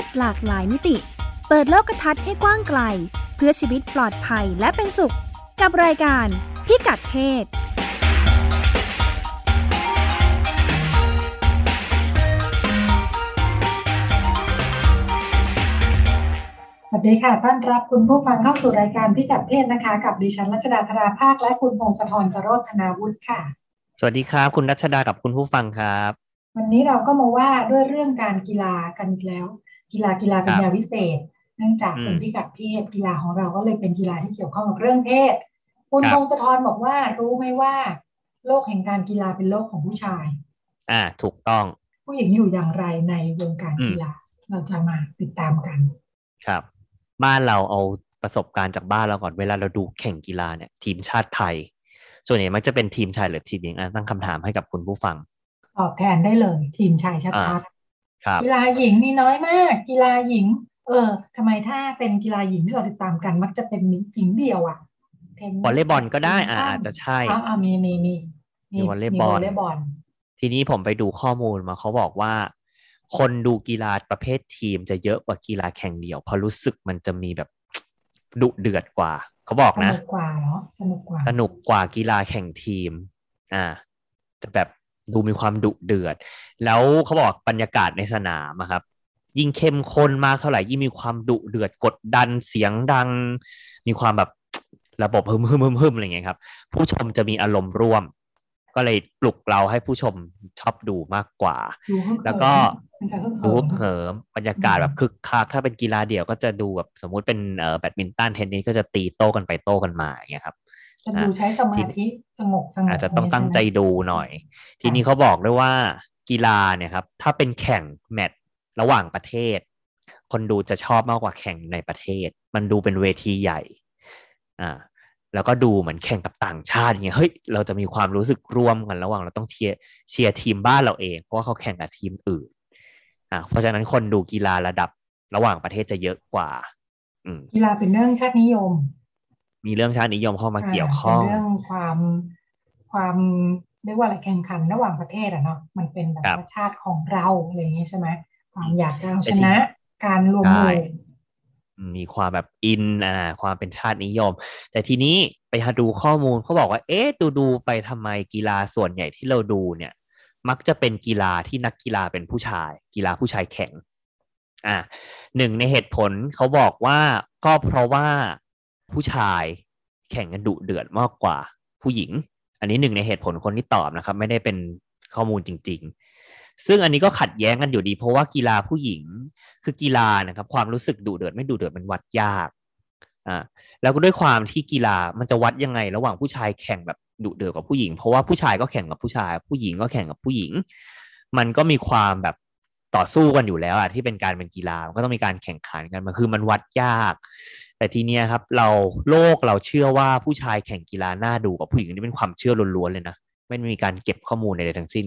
ศหลากหลายมิติ เปิดโลกทัศน์ให้กว้างไกล เพื่อชีวิตปลอดภัยและเป็นสุข กับรายการพิกัดเพศสวัสดีค่ะ ต้อนรับคุณผู้ฟังเข้าสู่รายการพิกัดเพศนะคะ กับดิฉันรัชดาธราภาค และคุณพงศธรสโรธนาวุฒิค่ะ สวัสดีครับ คุณรัชดากับคุณผู้ฟังครับ วันนี้เราก็มาว่าด้วยเรื่องการกีฬากันอีกแล้ว กีฬากีฬาเป็นครับยาวิเศษ เนื่องจากอืมเป็นพิกัดเพศกีฬาของเราก็เลยเป็นกีฬาที่เกี่ยวข้องกับเรื่องเพศ คุณครับพงศธรบอกว่ารู้ไหมว่า โลกแห่งการกีฬาเป็นโลกของผู้ชาย อ่า ถูกต้อง ผู้หญิงอยู่อย่างไรในวงการอืมกีฬา เราจะมาติดตามกัน ครับ บ้านเราเอาประสบการณ์จากบ้านเราก่อนเวลาเราดูแข่งกีฬาเนี่ย ทีมชาติไทย ส่วนใหญ่มักจะเป็นทีมชายหรือทีมหญิงอะตั้งคำถามให้กับคุณผู้ฟัง ตอบแทนได้เลย ทีมชายชัดอ่าๆครับ กีฬาหญิงมีน้อยมาก กีฬาหญิง เออทำไมถ้าเป็นกีฬาหญิงที่เราติดตามกัน มักจะเป็นหญิงเดียวอะเทนนิสวอลเลย์บอลก็ได้อ่าแบดมินตันอาจจะใช่อ่าอ่ามีมีมีมีวอลเลย์บอลมีวอลเลย์บอล ทีนี้ผมไปดูข้อมูลมาเขาบอกว่า คนดูกีฬาประเภททีมจะเยอะกว่ากีฬาแข่งเดี่ยวเพราะรู้สึกมันจะมีแบบดุเดือดกว่า เขาบอกสนะนุกกว่าเนาะสนุกกว่าสนุกกว่ากีฬาแข่งทีม อ่า จะแบบ ดูมีความดุเดือด แล้วเขาบอกบรรยากาศในสนามอะครับ ยิ่งเข้มข้นมากเท่าไหร่ยิ่งมีความดุเดือดกดดันเสียงดัง มีความแบบระบบฮึมฮึมฮึมฮึมอะไรเงี้ยครับ ผู้ชมจะมีอารมณ์ร่วม ก็เลยปลุกเราให้ผู้ชมชอบดูมากกว่าดูฮึกเหิมแล้วก็มันจะฮึกดูเหิมเหิมบรรยากาศแบบคึกคักถ้าเป็นกีฬาเดี่ยวก็จะดูแบบสมมุติเป็นเอ่อแบดมินตันเทนนิสก็จะตีโต้กันไปโต้กันมาอย่างเงี้ยครับ จะดูใช้สมาธิสงบสงบอาจจะต้องตั้งใจย่าเยดูหน่อย ทีนี้เขาบอกด้วยว่ากีฬาเนี่ยครับ ถ้าเป็นแข่งแมตช์ระหว่างประเทศ คนดูจะชอบมากกว่าแข่งในประเทศ มันดูเป็นเวทีใหญ่อ่าแล้วก็ดูเหมือนแข่งกับต่างชาติอย่างเงี้ยเฮ้ยเราจะมีความรู้สึกร่วมกันระหว่างเราต้องเชียร์เชียร์ทีมบ้านเราเอง เพราะว่าเขาแข่งกับทีมอื่นอ่าเพราะฉะนั้นคนดูกีฬาระดับระหว่างประเทศจะเยอะกว่าอืมกีฬาเป็นเรื่องชาตินิยม มีเรื่องชาตินิยมเข้ามาอ่าเกี่ยวข้องเป็นเรื่องความความเรียกว่าอะไรแข่งขันระหว่างประเทศอะเนาะมันเป็นแบบครับว่าชาติของเราอะไรอย่างเงี้ยใช่ไหมความอยากจะเอาแต่ชจริงนะการรวมหใช่มู่มีความแบบอินอ่าความเป็นชาตินิยม แต่ทีนี้ไปหาดูข้อมูลเขาบอกว่า เอ๊ะดูดูๆไปทำไมกีฬาส่วนใหญ่ที่เราดูเนี่ย มักจะเป็นกีฬาที่นักกีฬาเป็นผู้ชาย กีฬาผู้ชายแข่งอ่าหนึ่งในเหตุผลเขาบอกว่าก็เพราะว่า ผู้ชายแข่งกันดุเดือดมากกว่าผู้หญิง อันนี้หนึ่งในเหตุผลคนที่ตอบนะครับ ไม่ได้เป็นข้อมูลจริง ๆ ซึ่งอันนี้ก็ขัดแย้งกันอยู่ดี เพราะว่ากีฬาผู้หญิงคือกีฬานะครับ ความรู้สึกดุเดือดไม่ดุเดือดมันวัดยากอ่าแล้วก็ด้วยความที่กีฬามันจะวัดยังไง ระหว่างผู้ชายแข่งแบบดุเดือดกับผู้หญิง เพราะว่าผู้ชายก็แข่งกับผู้ชาย ผู้หญิงก็แข่งกับผู้หญิง มันก็มีความแบบต่อสู้กันอยู่แล้วอะที่เป็นการเป็นกีฬามันก็ต้องมีการแข่งขันกันมันคือมันวัดยาก แต่ทีเนี้ยครับ เราโลกเราเชื่อว่าผู้ชายแข่งกีฬาหน่าดูกว่าผู้หญิงนี่เป็นความเชื่อล้วนๆเลยนะไม่มีการเก็บข้อมูลใดๆทั้งสิ้น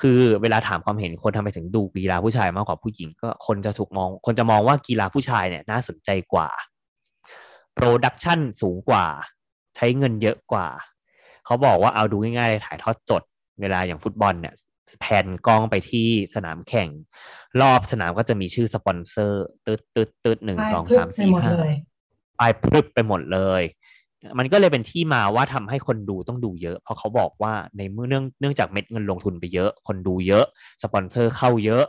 คือเวลาถามความเห็นคนทำไมถึงดูกีฬาผู้ชายมากกว่าผู้หญิง ก็คนจะถูกมอง คนจะมองว่ากีฬาผู้ชายเนี่ยน่าสนใจกว่าproduction สูงกว่า ใช้เงินเยอะกว่า เขาบอกว่าเอาดูง่ายๆถ่ายทอดสดเวลาอย่างฟุตบอลเนี่ยแพนกล้องไปที่สนามแข่ง รอบสนามก็จะมีชื่อสปอนเซอร์ตืดตืดตืดหนึ่งสองสามสี่ห้า ป้ายพรึบไปหมดเลย มันก็เลยเป็นที่มาว่าทำให้คนดูต้องดูเยอะ เพราะเขาบอกว่าในเมื่อเนื่องเนื่องจากเม็ดเงินลงทุนไปเยอะ คนดูเยอะ สปอนเซอร์เข้าเยอะ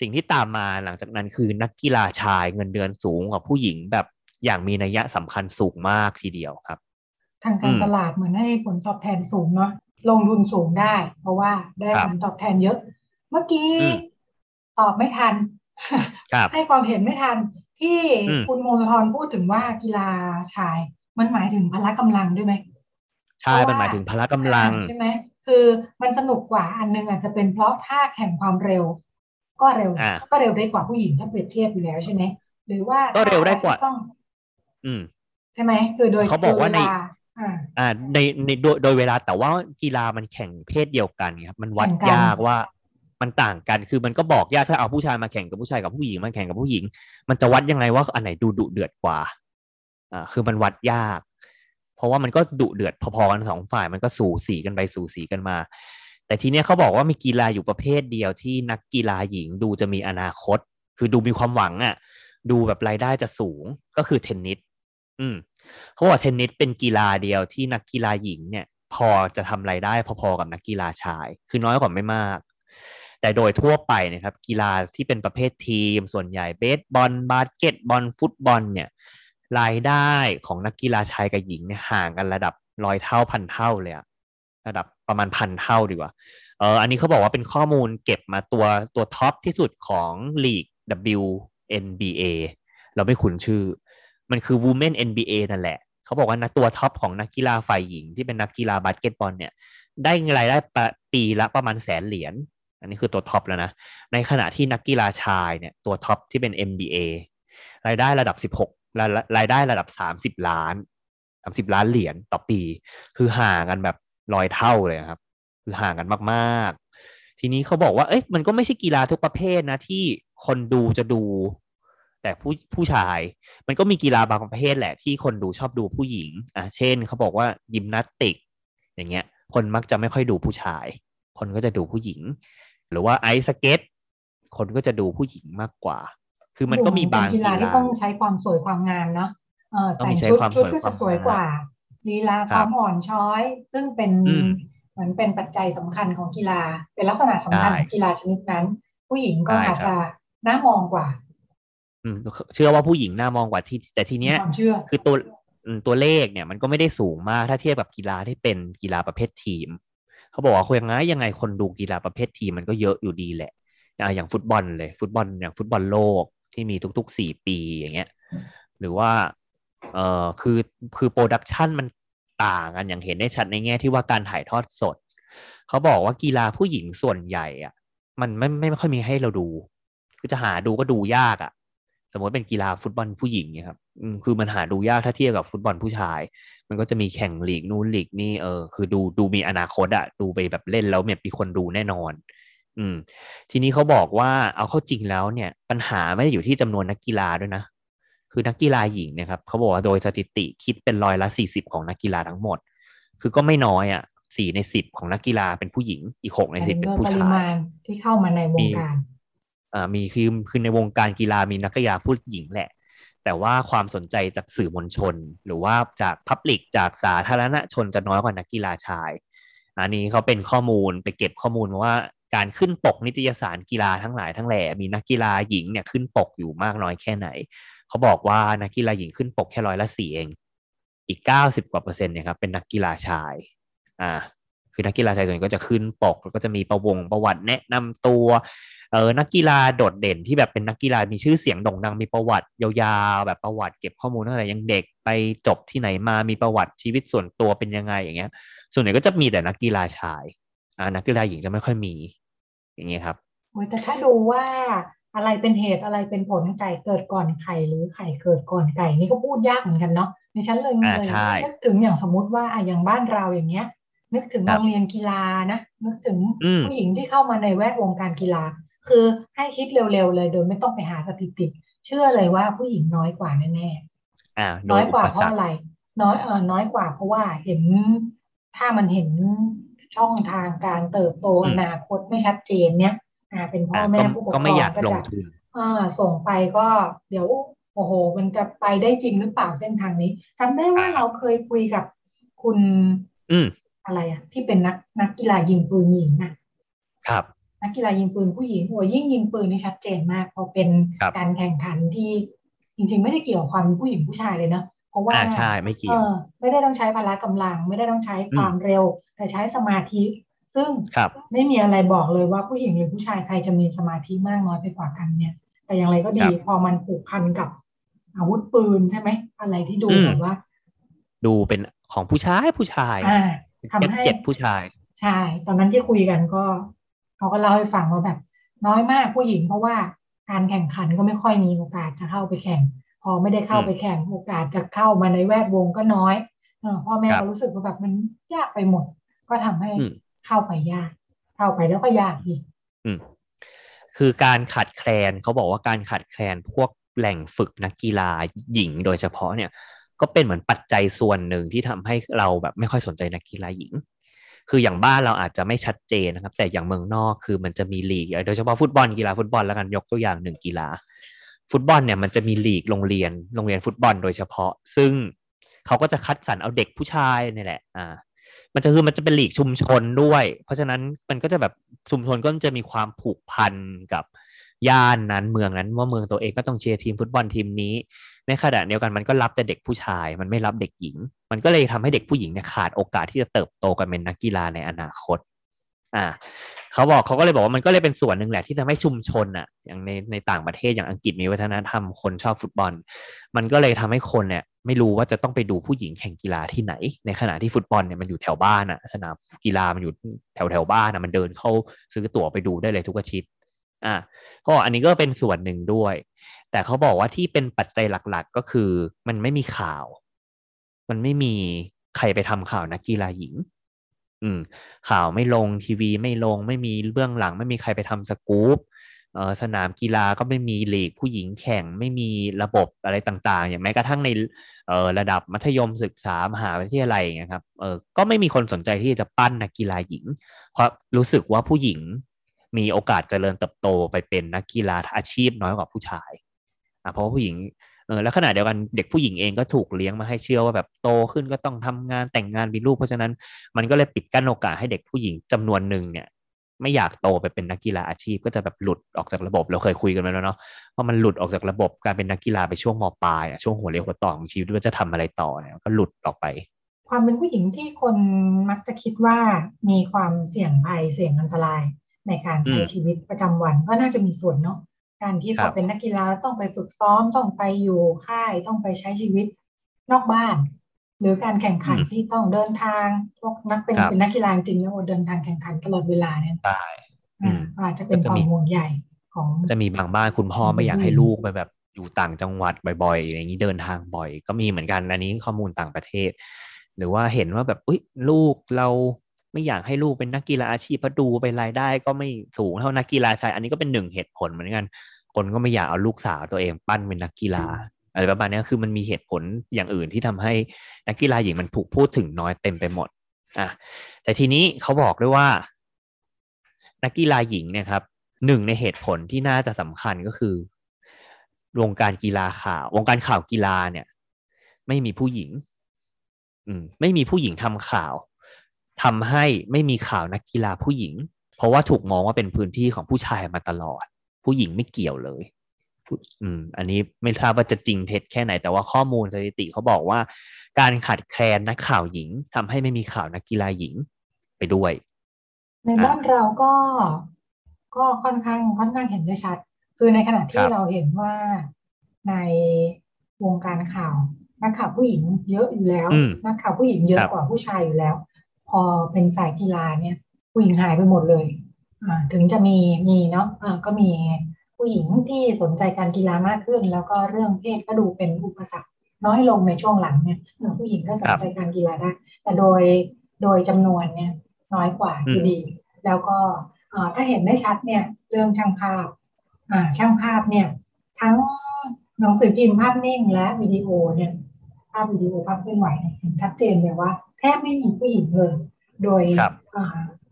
สิ่งที่ตามมาหลังจากนั้นคือนักกีฬาชายเงินเดือนสูงกว่าผู้หญิงแบบอย่างมีนัยสำคัญสูงมากทีเดียวครับ ทางการอืมตลาดเหมือนให้ผลตอบแทนสูงเนาะลงทุนสูงได้ เพราะว่าได้ครับผลตอบแทนเยอะ เมื่อกี้อืมตอบไม่ทันครับให้ความเห็นไม่ทัน ที่อืมคุณโมงคลธรพูดถึงว่ากีฬาชาย มันหมายถึงพละกำลังด้วยไหมใช่เพราะว่ามันหมายถึงพละกำลังอ่าใช่ไหมคือมันสนุกกว่าอันหนึงอาจจะเป็นเพราะท่าแข่งความเร็ว ก็เร็วอ่าก็เร็วได้กว่าผู้หญิงถ้าเปรียบเทียบอยู่แล้วใช่ไหมหรือว่าก็เร็วได้กว่าต้อง อืม ใช่ไหมคือโดยเขาบอกว่าโดยในเลอ่าอ่าในในโดยโดยเวลาแต่ว่ากีฬามันแข่งเพศเดียวกันครับมันวัดแข่งกันยากว่า มันต่างกันคือมันก็บอกยากถ้าเอาผู้ชายมาแข่งกับผู้ชายกับผู้หญิงมาแข่งกับผู้หญิง มันจะวัดยังไงว่าอันไหนดูดุเดือดกว่าอ่าคือมันวัดยาก เพราะว่ามันก็ดุเดือดพอๆกันสองฝ่ายมันก็สูสีกันไปสูสีกันมา แต่ทีเนี้ยเขาบอกว่ามีกีฬาอยู่ประเภทเดียวที่นักกีฬาหญิงดูจะมีอนาคต คือดูมีความหวังอะ่ะ ดูแบบรายได้จะสูงก็คือเทนนิสอืมเขาบอกเทนนิสเป็นกีฬาเดียวที่นักกีฬาหญิงเนี่ย พอจะทำรายได้พอๆกับนักกีฬาชาย คือน้อยกว่าไม่มาก แต่โดยทั่วไปนะครับกีฬาที่เป็นประเภททีม ส่วนใหญ่เบสบอลบาสเกตบอลฟุตบอลเนี่ยรายได้ของนักกีฬาชายกับหญิงเนี่ยห่างกันระดับร้อยเท่าพันเท่าเลยอะระดับประมาณพันเท่าดีกว่าเอออันนี้เขาบอกว่าเป็นข้อมูลเก็บมาตัวตัวท็อปที่สุดของลีก WNBA เราไม่คุ้นชื่อ มันคือ Women NBA นั่นแหละ เขาบอกว่านะตัวท็อปของนักกีฬาฝ่ายหญิงที่เป็นนักกีฬาบาสเกตบอลเนี่ย ได้รายได้ปีละประมาณแสนเหรียญ อันนี้คือตัวท็อปแล้วนะ ในขณะที่นักกีฬาชายเนี่ยตัวท็อปที่เป็น NBA รายได้ระดับ 16รายได้ระดับ 30 ล้าน 30 ล้านเหรียญต่อปี คือห่างกันแบบร้อยเท่าเลยครับ คือห่างกันมากๆ ทีนี้เขาบอกว่าเอ้ยมันก็ไม่ใช่กีฬาทุกประเภทนะที่คนดูจะดู แต่ผู้ผู้ชาย มันก็มีกีฬาบางประเภทแหละที่คนดูชอบดูผู้หญิงอะเช่นเขาบอกว่ายิมนาสติก อย่างเงี้ย คนมักจะไม่ค่อยดูผู้ชาย คนก็จะดูผู้หญิง หรือว่าไอซ์สเก็ตคนก็จะดูผู้หญิงมากกว่า คือมันก็มีบางกีฬาที่ต้องใช้ความสวยความงามเนาะเออแต่งชุดชุดก็จะสวยกว่าลีลาความอ่อนช้อย ซึ่งเป็นเหมือนเป็นปัจจัยสำคัญของกีฬา เป็นลักษณะสำคัญของกีฬาชนิดนั้น ผู้หญิงก็อาจจะน่ามองกว่าอืมเชื่อว่าผู้หญิงน่ามองกว่าที่ แต่ทีเนี้ยคือตัวตัวเลขเนี่ยมันก็ไม่ได้สูงมากถ้าเทียบกับกีฬาที่เป็นกีฬาประเภททีม เขาบอกว่าคุยยังไงยังไงคนดูกีฬาประเภททีมมันก็เยอะอยู่ดีแหละอย่างฟุตบอลเลย ฟุตบอลอย่างฟุตบอลโลกที่มีทุกๆสี่ปีอย่างเงี้ย หรือว่าเอ่อคือคือโปรดักชันมันต่างกันอย่างเห็นได้ชัดในแง่ที่ว่าการถ่ายทอดสด เขาบอกว่ากีฬาผู้หญิงส่วนใหญ่อะมันไม่ไม่ค่อยมีให้เราดู คือจะหาดูก็ดูยากอะ สมมติเป็นกีฬาฟุตบอลผู้หญิงเนี่ยครับคือมันหาดูยากถ้าเทียบกับฟุตบอลผู้ชาย มันก็จะมีแข่งลีกนู้นลีกนี่เออคือดูดูมีอนาคตอะดูไปแบบเล่นแล้วเนี่ยมีคนดูแน่นอน อืม ทีนี้เขาบอกว่าเอาเข้าจริงแล้วเนี่ย ปัญหาไม่ได้อยู่ที่จำนวนนักกีฬาด้วยนะ คือนักกีฬาหญิงนะครับเขาบอกว่าโดยสถิติคิดเป็นร้อยละสี่สิบของนักกีฬาทั้งหมด คือก็ไม่น้อยอะสี่ในสิบของนักกีฬาเป็นผู้หญิงอีกหกในสิบเป็นผู้ชายที่เข้ามาในวงการ มีคือคือในวงการกีฬามีนักกีฬาผู้หญิงแหละ แต่ว่าความสนใจจากสื่อมวลชน หรือว่าจากพับลิกจากสาธารณชนจะน้อยกว่านักกีฬาชาย อันนี้เขาเป็นข้อมูลไปเก็บข้อมูลมาว่าการขึ้นปกนิตยสารกีฬาทั้งหลายทั้งแหล่มีนักกีฬาหญิงเนี่ยขึ้นปกอยู่มากน้อยแค่ไหน เขาบอกว่านักกีฬาหญิงขึ้นปกแค่ร้อยละสี่เอง อีกเก้าสิบกว่าเปอร์เซ็นต์เนี่ยครับเป็นนักกีฬาชาย อ่า คือนักกีฬาชายส่วนใหญ่ก็จะขึ้นปกแล้วก็จะมีประวงประวัติแนะนำตัว เออนักกีฬาโดดเด่นที่แบบเป็นนักกีฬามีชื่อเสียงโด่งดังมีประวัติยาวๆแบบประวัติเก็บข้อมูลตั้งแต่ยังเด็กไปจบที่ไหนมามีประวัติชีวิตส่วนตัวเป็นยังไงอย่างเงี้ย ส่วนใหญ่ก็จะมีแต่นักกีฬาชายอ่านักกีฬาหญิงจะไม่ค่อยมี อย่างเงี้ยครับโอ้ยแต่ถ้าดูว่าอะไรเป็นเหตุอะไรเป็นผลไก่เกิดก่อนไข่หรือไข่เกิดก่อนไก่นี่ก็พูดยากเหมือนกันเนาะในฉันเลยเลยนึกถึงอย่างสมมติว่าอะอย่างบ้านเราอย่างเงี้ย นึกถึงโรงเรียนกีฬานะนึกถึงผู้หญิงที่เข้ามาในแวดวงการกีฬา คือให้คิดเร็วๆเลย โดยไม่ต้องไปหาสถิติ เชื่อเลยว่าผู้หญิงน้อยกว่าแน่ๆน้อยกว่าเพราะอะไร น้อยเออน้อยกว่าเพราะว่าเห็นถ้ามันเห็นช่องทางการเติบโตอนาคตไม่ชัดเจนเนี้ยอ่าเป็นพ่อแม่ผู้ปกครองก็ไม่อยากลงทุนอ่าส่งไปก็เดี๋ยวโอ้โห มันจะไปได้จริงหรือเปล่าเส้นทางนี้จำได้ว่าเราเคยคุยกับคุณ อืมอะไรอะ ที่เป็นนักนักกีฬายิงปืนหญิงน่ะครับ นักกีฬายิงปืนผู้หญิงโอ้ยิ่งยิงปืนนี่ชัดเจนมากเพราะเป็นการแข่งขันที่จริง ๆ ไม่ได้เกี่ยวกับความผู้หญิงผู้ชายเลยเนะเพราะว่าใช่ไม่เกี่ยวไม่ได้ต้องใช้พละกำลัง ไม่ได้ต้องใช้ความเร็ว แต่ใช้สมาธิ ซึ่งไม่มีอะไรบอกเลยว่าผู้หญิงหรือผู้ชายใครจะมีสมาธิมากน้อยไปกว่ากันเนี่ย แต่อย่างไรก็ดีพอมันผูกพันกับอาวุธปืนใช่ไหมอะไรที่ดูแบบว่า ดูเป็นของผู้ชายผู้ชายทำให้เจ็ดผู้ชายใช่ตอนนั้นที่คุยกันก็ เขาก็เล่าให้ฟังว่าแบบ น้อยมากผู้หญิงเพราะว่าการแข่งขันก็ไม่ค่อยมีโอกาสจะเข้าไปแข่ง พอไม่ได้เข้าไปแข่งโอกาสจะเข้ามาในแวดวงก็น้อยเออพ่อแม่ก็รู้สึกว่าแบบมันยากไปหมด ก็ทำให้เข้าไปยาก เข้าไปแล้วก็ยากอีกอืมคือการขาดแคลนเขาบอกว่าการขาดแคลนพวกแหล่งฝึกนักกีฬาหญิงโดยเฉพาะเนี่ย ก็เป็นเหมือนปัจจัยส่วนหนึ่งที่ทำให้เราแบบไม่ค่อยสนใจนักกีฬาหญิง คืออย่างบ้านเราอาจจะไม่ชัดเจนนะครับ แต่อย่างเมืองนอกคือมันจะมีลีกโดยเฉพาะฟุตบอลกีฬาฟุตบอลแล้วกันยกตัวอย่างหนึ่งกีฬา ฟุตบอลเนี่ยมันจะมีลีกโรงเรียนโรงเรียนฟุตบอลโดยเฉพาะ ซึ่งเขาก็จะคัดสรรเอาเด็กผู้ชายนี่แหละอ่ามันจะคือมันจะเป็นลีกชุมชนด้วย เพราะฉะนั้นมันก็จะแบบชุมชนก็จะมีความผูกพันกับ ย่านนั้นเมืองนั้นว่าเมืองตัวเองก็ต้องเชียร์ทีมฟุตบอลทีมนี้ ในขณะเดียวกันมันก็รับแต่เด็กผู้ชาย มันไม่รับเด็กหญิง มันก็เลยทำให้เด็กผู้หญิงเนี่ยขาดโอกาสที่จะเติบโตกันเป็นนักกีฬาในอนาคต อ่า เขาบอกเขาก็เลยบอกว่ามันก็เลยเป็นส่วนหนึ่งแหละที่ทำให้ชุมชนอะ อย่างในในต่างประเทศอย่างอังกฤษมีวัฒนธรรมคนชอบฟุตบอล มันก็เลยทำให้คนเนี่ยไม่รู้ว่าจะต้องไปดูผู้หญิงแข่งกีฬาที่ไหน ในขณะที่ฟุตบอลเนี่ยมันอยู่แถวบ้านอะสนามกีฬามันอยู่แถวแถวบ้านอะมันเดินเข้าซื้อตั๋วไปดูได้เลยทุกอาทิตย์ อ่าก็อันนี้ก็เป็นส่วนหนึ่งด้วย แต่เขาบอกว่าที่เป็นปัจจัยหลักๆ ก็คือ มันไม่มีข่าว มันไม่มีใครไปทำข่าวนักกีฬาหญิง อืม ข่าวไม่ลงทีวีไม่ลงไม่มีเบื้องหลัง ไม่มีใครไปทำสกู๊ปเออสนามกีฬาก็ไม่มีลีกผู้หญิงแข่งไม่มีระบบอะไรต่างๆ อย่างแม้กระทั่งในเออระดับมัธยมศึกษามหาวิทยาลัยนะครับเออก็ไม่มีคนสนใจที่จะปั้นนักกีฬาหญิง เพราะรู้สึกว่าผู้หญิง มีโอกาสเจริญเติบโตไปเป็นนักกีฬาอาชีพน้อยกว่าผู้ชายอะเพราะว่าผู้หญิงเออแล้วขณะเดียวกันเด็กผู้หญิงเองก็ถูกเลี้ยงมาให้เชื่อว่าแบบโตขึ้นก็ต้องทำงานแต่งงานมีลูกเพราะฉะนั้นมันก็เลยปิดกั้นโอกาสให้เด็กผู้หญิงจำนวนหนึ่งเนี่ยไม่อยากโตไปเป็นนักกีฬาอาชีพก็จะแบบหลุดออกจากระบบเราเคยคุยกันมาแล้วเนาะเพราะมันหลุดออกจากระบบการเป็นนักกีฬาไปช่วงมปลายช่วงหัวเรียวหัวต่อของชีวิตว่าจะทำอะไรต่อเนี่ยก็หลุดออกไป ความเป็นผู้หญิงที่คนมักจะคิดว่ามีความเสี่ยงภัยเสี่ยงอันตราย ในการใช้ชีวิตประจำวันก็น่าจะมีส่วนเนาะการที่พอเป็นนักกีฬาต้องไปฝึกซ้อมต้องไปอยู่ค่ายต้องไปใช้ชีวิตนอกบ้าน หรือการแข่งขันที่ต้องเดินทางพวกนักเป็นเป็นนักกีฬาจริงแล้วเดินทางแข่งขันตลอดเวลาเนี่ยใช่อาจจะเป็นความห่วงใหญ่ของจะมีบางบ้านคุณพ่อไม่อยากให้ลูกไปแบบอยู่ต่างจังหวัดบ่อยๆอย่างนี้เดินทางบ่อย ก็มีเหมือนกันอันนี้ข้อมูลต่างประเทศ หรือว่าเห็นว่าแบบอุ้ยลูกเรา ไม่อยากให้ลูกเป็นนักกีฬาอาชีพเพราะดูไปรายได้ก็ไม่สูงเท่านักกีฬาชาย อันนี้ก็เป็นหนึ่งเหตุผลเหมือนกัน คนก็ไม่อยากเอาลูกสาวตัวเองปั้นเป็นนักกีฬาอะไรประมาณนี้คือมันมีเหตุผลอย่างอื่นที่ทำให้นักกีฬาหญิงมันถูกพูดถึงน้อยเต็มไปหมดอะแต่ทีนี้เขาบอกด้วยว่า นักกีฬาหญิงเนี่ยครับหนึ่งในเหตุผลที่น่าจะสำคัญก็คือ วงการกีฬาข่าว วงการข่าวกีฬาเนี่ย ไม่มีผู้หญิง อืม ไม่มีผู้หญิงทำข่าว ทำให้ไม่มีข่าวนักกีฬาผู้หญิง เพราะว่าถูกมองว่าเป็นพื้นที่ของผู้ชายมาตลอด ผู้หญิงไม่เกี่ยวเลย อืม อันนี้ไม่ทราบว่าจะจริงเท็จแค่ไหน แต่ว่าข้อมูลสถิติเขาบอกว่า การขาดแคลนนักข่าวหญิงทำให้ไม่มีข่าวนักกีฬาหญิงไปด้วย ในบ้านเราก็ก็ค่อนข้างค่อนข้างเห็นได้ชัด คือในขณะที่เราเห็นว่าในวงการข่าวนักข่าวผู้หญิงเยอะอยู่แล้ว นักข่าวผู้หญิงเยอะกว่าผู้ชายอยู่แล้ว พอเป็นสายกีฬาเนี่ย ผู้หญิงหายไปหมดเลยอ่าถึงจะมีมีเนาะอ่าก็มีผู้หญิงที่สนใจการกีฬามากขึ้น แล้วก็เรื่องเพศก็ดูเป็นอุปสรรคน้อยลงในช่วงหลังเนี่ยผู้หญิงก็สนใจการกีฬาได้แต่โดยโดยจำนวนเนี่ยน้อยกว่าอยู่ดี แล้วก็ถ้าเห็นได้ชัดเนี่ยเรื่องช่างภาพอ่าช่างภาพเนี่ยทั้งหนังสือพิมพ์ภาพนิ่งและวิดีโอเนี่ยภาพวิดีโอภาพเคลื่อนไหวเห็นชัดเจนเลยว่า แทบไม่มีผู้หญิงเลย โดย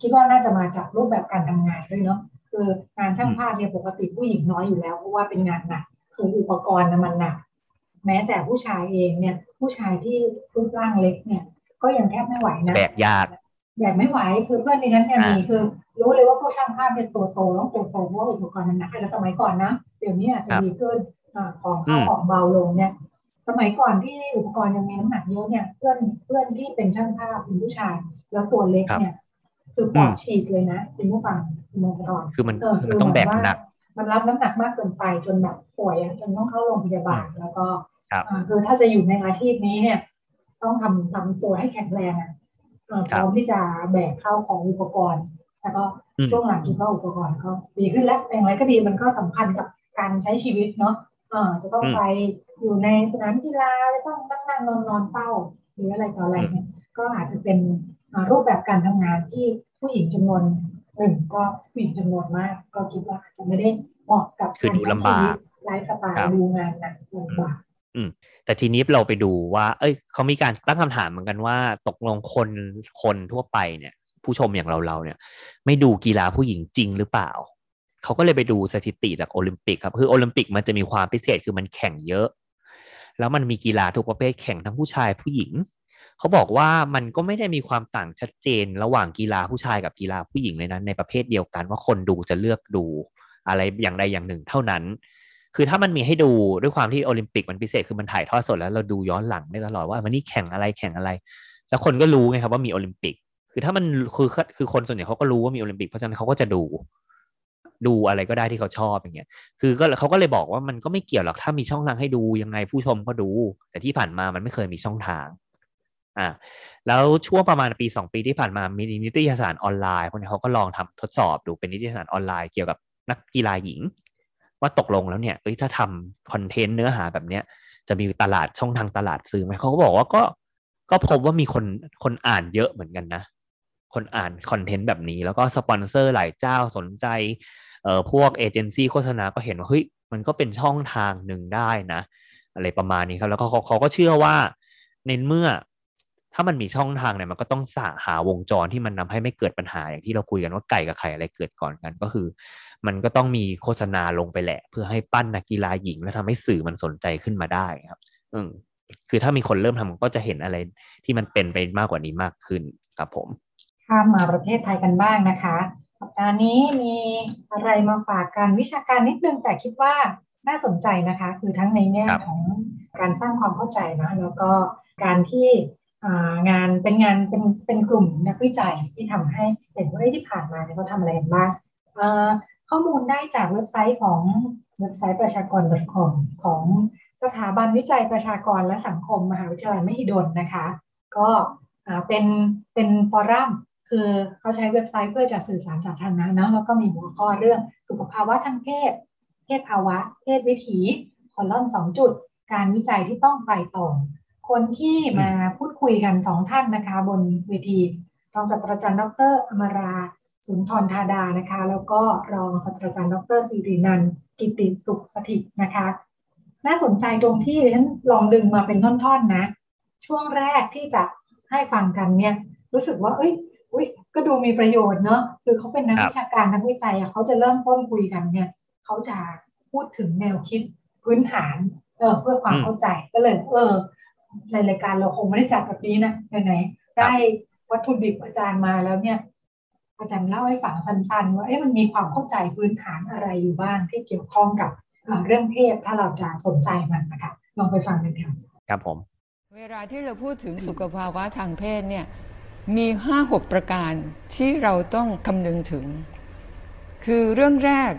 คิดว่าน่าจะมาจากรูปแบบการทำงานด้วยเนาะคืองานช่างภาพเนี่ยปกติผู้หญิงน้อยอยู่แล้วเพราะว่าเป็นงานหนักคืออุปกรณ์มันหนักแม้แต่ผู้ชายเองเนี่ย ผู้ชายที่รูปร่างเล็กเนี่ย ก็ยังแทบไม่ไหวนะแบกยากแบกไม่ไหวคือเพื่อนดิฉันเนี่ยมีคือ รู้เลยว่าผู้ช่างภาพเป็นตัวโตต้องตัวโตเพราะว่าอุปกรณ์มันหนักแต่สมัยก่อนนะเดี๋ยวนี้อาจจะดีขึ้นของเข้าของเบาลงเนี่ย สมัยก่อนที่อุปกรณ์ยังมีน้ำหนักเยอะเนี่ย เพื่อนเพื่อนที่เป็นช่างภาพเป็นผู้ชาย แล้วตัวเล็กเนี่ยคือปอดฉีกเลยนะเป็นผู้ฟังมองก่อนคือมันมันต้องแบกหนัก มันรับน้ำหนักมากเกินไปจนแบบป่วยจนต้องเข้าโรงพยาบาลแล้วก็คือถ้าจะอยู่ในอาชีพนี้เนี่ย ต้องทำทำตัวให้แข็งแรงอะพร้อมที่จะแบกเข้าของอุปกรณ์ แล้วก็ช่วงหลังคิดว่าอุปกรณ์ก็ดีขึ้นแล้วอย่างไรก็ดีมันก็สำคัญกับการใช้ชีวิตเนาะ จะต้องไปอยู่ในสนามกีฬาจะต้องนั่งนั่งนอนนอนเฝ้า หรืออะไรต่ออะไรเนี่ยก็อาจจะเป็นรูปแบบการทำงานที่ผู้หญิงจำนวนหนึ่งก็ผู้หญิงจำนวนมาก ก็คิดว่าอาจจะไม่ได้เหมาะกับการใช้ชีวิตไลฟ์สไตล์ดูงานหนักลำบากอืมแต่ทีนี้เราไปดูว่า เอ้ยเขามีการตั้งคำถามเหมือนกันว่า ตกลงคนคนทั่วไปเนี่ย ผู้ชมอย่างเราเราเนี่ย ไม่ดูกีฬาผู้หญิงจริงหรือเปล่า เขาก็เลยไปดูสถิติจากโอลิมปิกครับคือโอลิมปิกมันจะมีความพิเศษคือมันแข่งเยอะ แล้วมันมีกีฬาทุกประเภทแข่งทั้งผู้ชายผู้หญิง เขาบอกว่ามันก็ไม่ได้มีความต่างชัดเจนระหว่างกีฬาผู้ชายกับกีฬาผู้หญิงเลยนะในประเภทเดียวกันว่าคนดูจะเลือกดูอะไรอย่างใดอย่างหนึ่งเท่านั้น คือถ้ามันมีให้ดูด้วยความที่โอลิมปิกมันพิเศษคือมันถ่ายทอดสดแล้วเราดูย้อนหลังได้ตลอดว่ามันนี่แข่งอะไรแข่งอะไร แล้วคนก็รู้ไงครับว่ามีโอลิมปิก คือถ้ามันคือคือคนส่วนใหญ่เขาก็รู้ว่ามีโอลิมปิกเพราะฉะนั้นเขาก็จะดู ดูอะไรก็ได้ที่เขาชอบอย่างเงี้ยคือก็เขาก็เลยบอกว่ามันก็ไม่เกี่ยวหรอกถ้ามีช่องทางให้ดูยังไงผู้ชมก็ดู แต่ที่ผ่านมามันไม่เคยมีช่องทางอ่าแล้วช่วงประมาณปีสองปีที่ผ่านมามีนิตยสารออนไลน์พวกนี้เขาก็ลองทำทดสอบดูเป็นนิตยสารออนไลน์เกี่ยวกับนักกีฬาหญิง ว่าตกลงแล้วเนี่ยเอ้ยถ้าทำคอนเทนต์เนื้อหาแบบเนี้ยจะมีตลาดช่องทางตลาดซื้อไหมเขาก็บอกว่าก็ก็พบว่ามีคนคนอ่านเยอะเหมือนกันนะ คนอ่านคอนเทนต์แบบนี้ แล้วก็สปอนเซอร์หลายเจ้าสนใจ เอ่อพวกเอเจนซี่โฆษณาก็เห็นว่าเฮ้ยมันก็เป็นช่องทางหนึ่งได้นะอะไรประมาณนี้ครับ แล้วก็เขาเขาก็เชื่อว่าในเมื่อถ้ามันมีช่องทางเนี่ยมันก็ต้องสาหาวงจรที่มันนำให้ไม่เกิดปัญหาอย่างที่เราคุยกันว่าไก่กับไข่อะไรเกิดก่อนกัน ก็คือ มันก็ต้องมีโฆษณาลงไปแหละ เพื่อให้ปั้นนักกีฬาหญิง และทำให้สื่อมันสนใจขึ้นมาได้ครับ อืมคือถ้ามีคนเริ่มทำก็จะเห็นอะไรที่มันเป็นไปมากกว่านี้มากขึ้นครับผมข้ามมาประเทศไทยกันบ้างนะคะ สัปดาห์นี้มีอะไรมาฝากการวิชาการนิดนึงแต่คิดว่าน่าสนใจนะคะ คือทั้งในแง่ของการสร้างความเข้าใจนะแล้วก็การที่งานเป็นงานเป็นเป็นกลุ่มนักวิจัยที่ทำให้เห็นว่าที่ผ่านมาเนี่ยเขาทำอะไรบ้างข้อมูลได้จากเว็บไซต์ของเว็บไซต์ประชากร .com ของสถาบันวิจัยประชากรและสังคม มหาวิทยาลัยมหิดลนะคะ ก็เป็นเป็นฟอรัม คือเขาใช้เว็บไซต์เพื่อจะสื่อสารสาธารณะนะแล้วก็มีหัวข้อเรื่องสุขภาวะทางเพศ เพศภาวะ เพศวิถีคอลอนสองจุด การวิจัยที่ต้องไปต่อคนที่มาพูดคุยกันสองท่านนะคะ บนเวทีรองศาสตราจารย์ดรอมราสุนทรธาดานะคะ แล้วก็รองศาสตราจารย์ดรสิรินันกิติสุขสถิตนะคะ น่าสนใจตรงที่ฉันลองดึงมาเป็นท่อนๆนะช่วงแรกที่จะให้ฟังกันเนี่ย รู้สึกว่า เอ้ย อุ้ยก็ดูมีประโยชน์เนาะคือเขาเป็นนักวิชาการนักวิจัยเขาจะเริ่มต้นคุยกันเนี่ยเขาจะพูดถึงแนวคิดพื้นฐานเออเพื่อความเข้าใจก็เลย เออในรายการเราคงไม่ได้จัดแบบนี้นะไหนๆได้วัตถุดิบอาจารย์มาแล้วเนี่ย อาจารย์เล่าให้ฟังสั้นๆว่าเอ๊ะมันมีความเข้าใจพื้นฐานอะไรอยู่บ้างที่เกี่ยวข้องกับเรื่องเพศถ้าเราจะสนใจมันนะคะลองไปฟังกันค่ะครับผม เวลาที่เราพูดถึงสุขภาวะทางเพศเนี่ย มีห้าหกประการที่เราต้องคำนึงถึง คือเรื่องแรก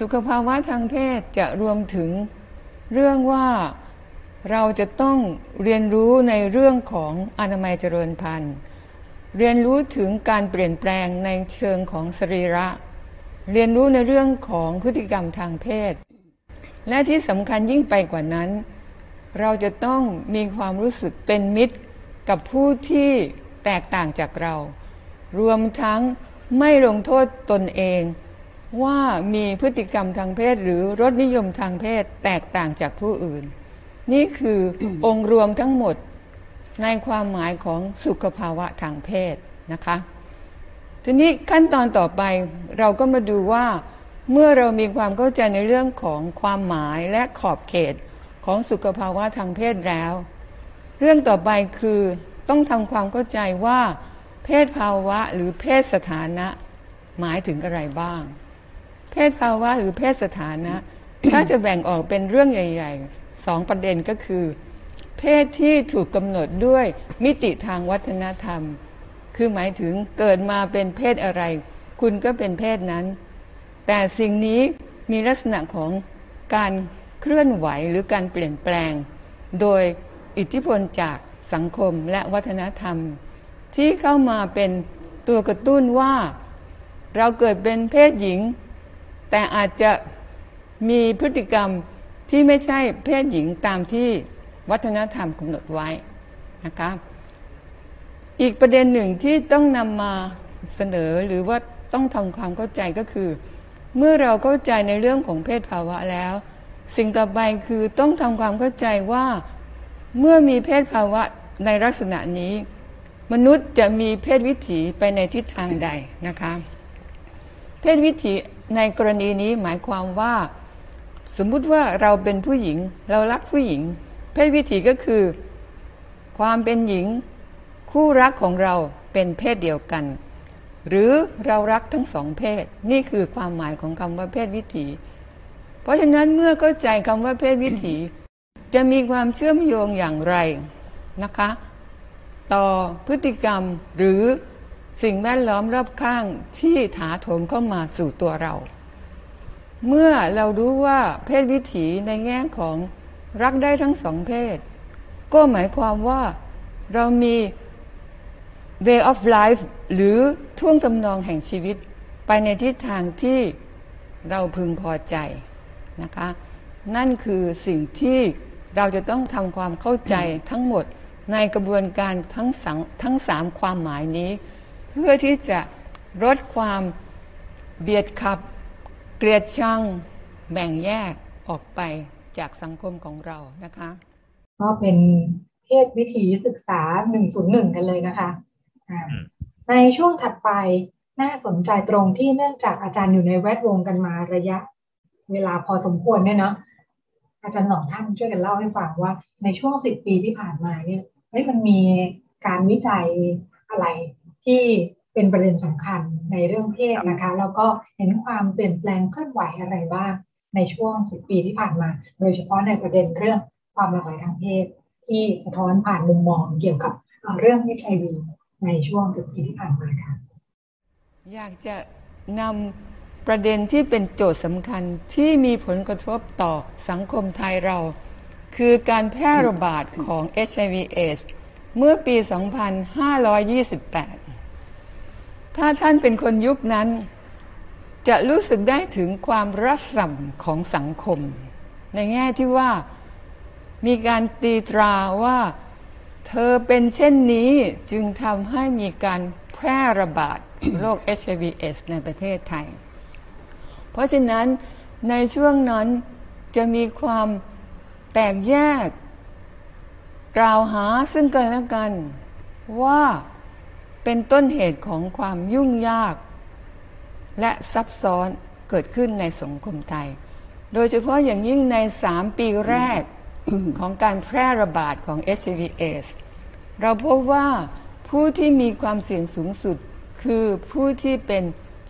สุขภาวะทางเพศจะรวมถึงเรื่องว่าเราจะต้องเรียนรู้ในเรื่องของอนามัยเจริญพันธุ์ เรียนรู้ถึงการเปลี่ยนแปลงในเชิงของสรีระ เรียนรู้ในเรื่องของพฤติกรรมทางเพศ และที่สำคัญยิ่งไปกว่านั้น เราจะต้องมีความรู้สึกเป็นมิตรกับผู้ที่ แตกต่างจากเรา รวมทั้งไม่ลงโทษตนเองว่ามีพฤติกรรมทางเพศหรือรสนิยมทางเพศแตกต่างจากผู้อื่น นี่คือองค์รวมทั้งหมดในความหมายของสุขภาวะทางเพศนะคะ ทีนี้ขั้นตอนต่อไปเราก็มาดูว่า เมื่อเรามีความเข้าใจในเรื่องของความหมายและขอบเขตของสุขภาวะทางเพศแล้ว เรื่องต่อไปคือ ต้องทำความเข้าใจว่า เพศภาวะหรือเพศสถานะ หมายถึงอะไรบ้าง เพศภาวะหรือเพศสถานะ ถ้าจะแบ่งออกเป็นเรื่องใหญ่ๆสองประเด็นก็คือ เพศที่ถูกกำหนดด้วยมิติทางวัฒนธรรม คือหมายถึงเกิดมาเป็นเพศอะไร คุณก็เป็นเพศนั้น แต่สิ่งนี้มีลักษณะของการเคลื่อนไหวหรือการเปลี่ยนแปลง โดยอิทธิพลจาก สังคมและวัฒนธรรม ที่เข้ามาเป็นตัวกระตุ้นว่า เราเกิดเป็นเพศหญิง แต่อาจจะมีพฤติกรรมที่ไม่ใช่เพศหญิงตามที่วัฒนธรรมกำหนดไว้นะคะอีกประเด็นหนึ่งที่ต้องนำมาเสนอหรือว่าต้องทำความเข้าใจก็คือ เมื่อเราเข้าใจในเรื่องของเพศภาวะแล้ว สิ่งต่อไปคือต้องทำความเข้าใจว่า เมื่อมีเพศภาวะ ในลักษณะนี้ มนุษย์จะมีเพศวิถีไปในทิศทางใดนะคะ เพศวิถีในกรณีนี้หมายความว่า สมมุติว่าเราเป็นผู้หญิง เรารักผู้หญิง เพศวิถีก็คือ ความเป็นหญิง คู่รักของเราเป็นเพศเดียวกัน หรือเรารักทั้งสองเพศ นี่คือความหมายของคำว่าเพศวิถี เพราะฉะนั้นเมื่อเข้าใจคำว่าเพศวิถี จะมีความเชื่อมโยงอย่างไร นะคะ ต่อพฤติกรรมหรือสิ่งแวดล้อมรอบข้างที่ถาโถมเข้ามาสู่ตัวเรา เมื่อเรารู้ว่าเพศวิถีในแง่ของรักได้ทั้งสองเพศ ก็หมายความว่าเรามี way of life หรือท่วงทำนองแห่งชีวิต ไปในทิศทางที่เราพึงพอใจนะคะ นั่นคือสิ่งที่เราจะต้องทำความเข้าใจทั้งหมด ในกระบวนการทั้งสงทั้งสามความหมายนี้ เพื่อที่จะลดความเบียดขับ เกลียดชังแบ่งแยกออกไปจากสังคมของเรานะคะ ก็เป็นเพศวิถีศึกษา 101 กันเลยนะคะในช่วงถัดไปน่าสนใจตรงที่เนื่องจากอาจารย์อยู่ในแวดวงกันมาระยะ เวลาพอสมควรเนี่ยเนาะอาจารย์สองท่านช่วยกันเล่าให้ฟังว่าในช่วงสิบปีที่ผ่านมาเนี่ย เฮ้ยมันมีการวิจัยอะไรที่เป็นประเด็นสำคัญในเรื่องเพศนะคะ แล้วก็เห็นความเปลี่ยนแปลงเคลื่อนไหวอะไรบ้างในช่วงสิบปีที่ผ่านมา โดยเฉพาะในประเด็นเรื่องความหลากหลายทางเพศ ที่สะท้อนผ่านมุมมองเกี่ยวกับเรื่อง HIV ในช่วงสิบปีที่ผ่านมาค่ะอยากจะนำประเด็นที่เป็นโจทย์สำคัญที่มีผลกระทบต่อสังคมไทยเรา คือการแพร่ระบาดของ HIV/AIDS เมื่อปี 2528 ถ้าท่านเป็นคนยุคนั้น จะรู้สึกได้ถึงความรัศมของสังคม ในแง่ที่ว่ามีการตีตราว่าเธอเป็นเช่นนี้จึงทำให้มีการแพร่ระบาดโรค HIV/AIDS ในประเทศไทย เพราะฉะนั้นในช่วงนั้นจะมีความ แตกแยก กล่าวหาซึ่งกันและกัน ว่าเป็นต้นเหตุของความยุ่งยาก และซับซ้อนเกิดขึ้นในสังคมไทย โดยเฉพาะอย่างยิ่งในสามปีแรกของการแพร่ระบาดของ HIV/AIDS เราพบว่าผู้ที่มีความเสี่ยงสูงสุดคือผู้ที่เป็น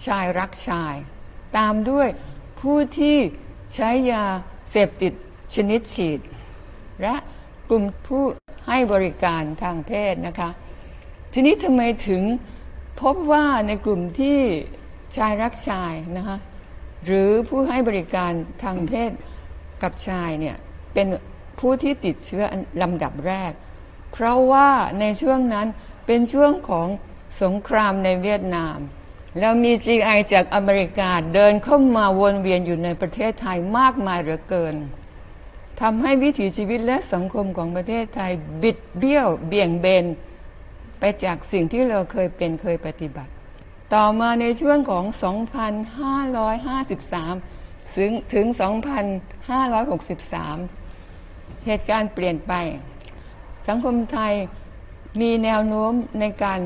ชายรักชาย ตามด้วยผู้ที่ใช้ยาเสพติด ชนิดฉีด และกลุ่มผู้ให้บริการทางเพศนะคะ ทีนี้ทำไมถึงพบว่าในกลุ่มที่ชายรักชายนะคะหรือผู้ให้บริการทางเพศกับชายเนี่ยเป็นผู้ที่ติดเชื้อลำดับแรก เพราะว่าในช่วงนั้นเป็นช่วงของสงครามในเวียดนาม แล้วมี GI จากอเมริกาเดินเข้ามาวนเวียนอยู่ในประเทศไทยมากมายเหลือเกิน ทำให้วิถีชีวิตและสังคมของประเทศไทยบิดเบี้ยว เบี่ยงเบน ไปจากสิ่งที่เราเคยเป็นเคยปฏิบัติ ต่อมาในช่วงของ 2,553 ถึงถึง 2,563 เหตุการณ์เปลี่ยนไป สังคมไทยมีแนวโน้มในการ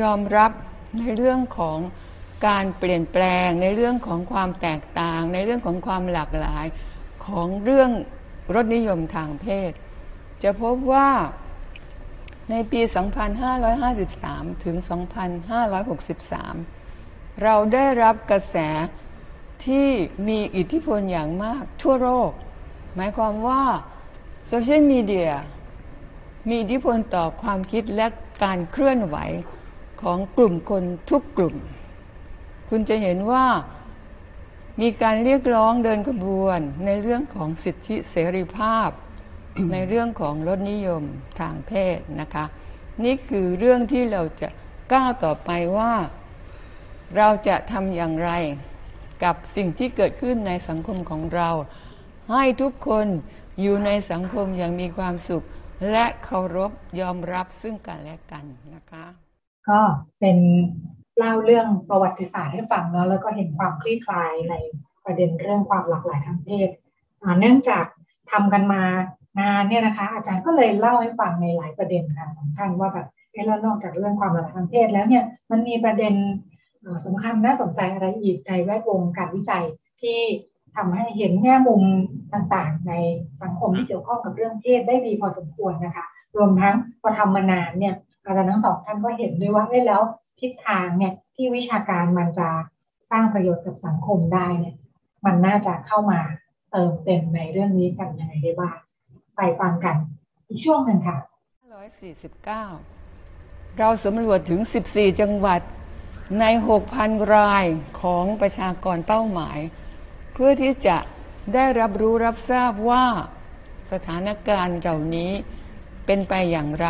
ยอมรับในเรื่องของการเปลี่ยนแปลง ในเรื่องของความแตกต่าง ในเรื่องของความหลากหลายของเรื่อง รสนิยมทางเพศ จะพบว่าในปี 2553 ถึง 2563 เราได้รับกระแสที่มีอิทธิพลอย่างมากทั่วโลก หมายความว่าโซเชียลมีเดียมีอิทธิพลต่อความคิดและการเคลื่อนไหวของกลุ่มคนทุกกลุ่ม คุณจะเห็นว่า มีการเรียกร้องเดินขบวนในเรื่องของสิทธิเสรีภาพ ในเรื่องของรสนิยมทางเพศนะคะ นี่คือเรื่องที่เราจะก้าวต่อไปว่า เราจะทำอย่างไรกับสิ่งที่เกิดขึ้นในสังคมของเรา ให้ทุกคนอยู่ในสังคมอย่างมีความสุข และเคารพยอมรับซึ่งกันและกันนะคะ ก็เป็น เล่าเรื่องประวัติศาสตร์ให้ฟังเนาะแล้วก็เห็นความคลี่คลายในประเด็นเรื่องความหลากหลายทางเพศเนื่องจากทำกันมางานเนี่ยนะคะ อาจารย์ก็เลยเล่าให้ฟังในหลายประเด็นค่ะสำคัญว่าแบบเอแล้วนอกจากเรื่องความหลากหลายทางเพศแล้วเนี่ยมันมีประเด็นสำคัญน่าสนใจอะไรอีกในแวดวงการวิจัยที่ทำให้เห็นแง่มุมต่างๆ ในสังคมที่เกี่ยวข้องกับเรื่องเพศได้ดีพอสมควรนะคะ รวมทั้งพอทำมานานเนี่ยอาจารย์ทั้งสองท่านก็เห็นด้วยว่าได้แล้ว ทิศทางเนี่ยที่วิชาการมันจะสร้างประโยชน์กับสังคมได้เนี่ยมันน่าจะเข้ามาเติมเต็มในเรื่องนี้กันยังไงได้บ้างไปฟังกันอีกช่วงหนึ่งค่ะ 149 เราสำรวจถึง 14 จังหวัดใน 6,000 รายของประชากรเป้าหมาย เพื่อที่จะได้รับรู้รับทราบว่าสถานการณ์เหล่านี้เป็นไปอย่างไร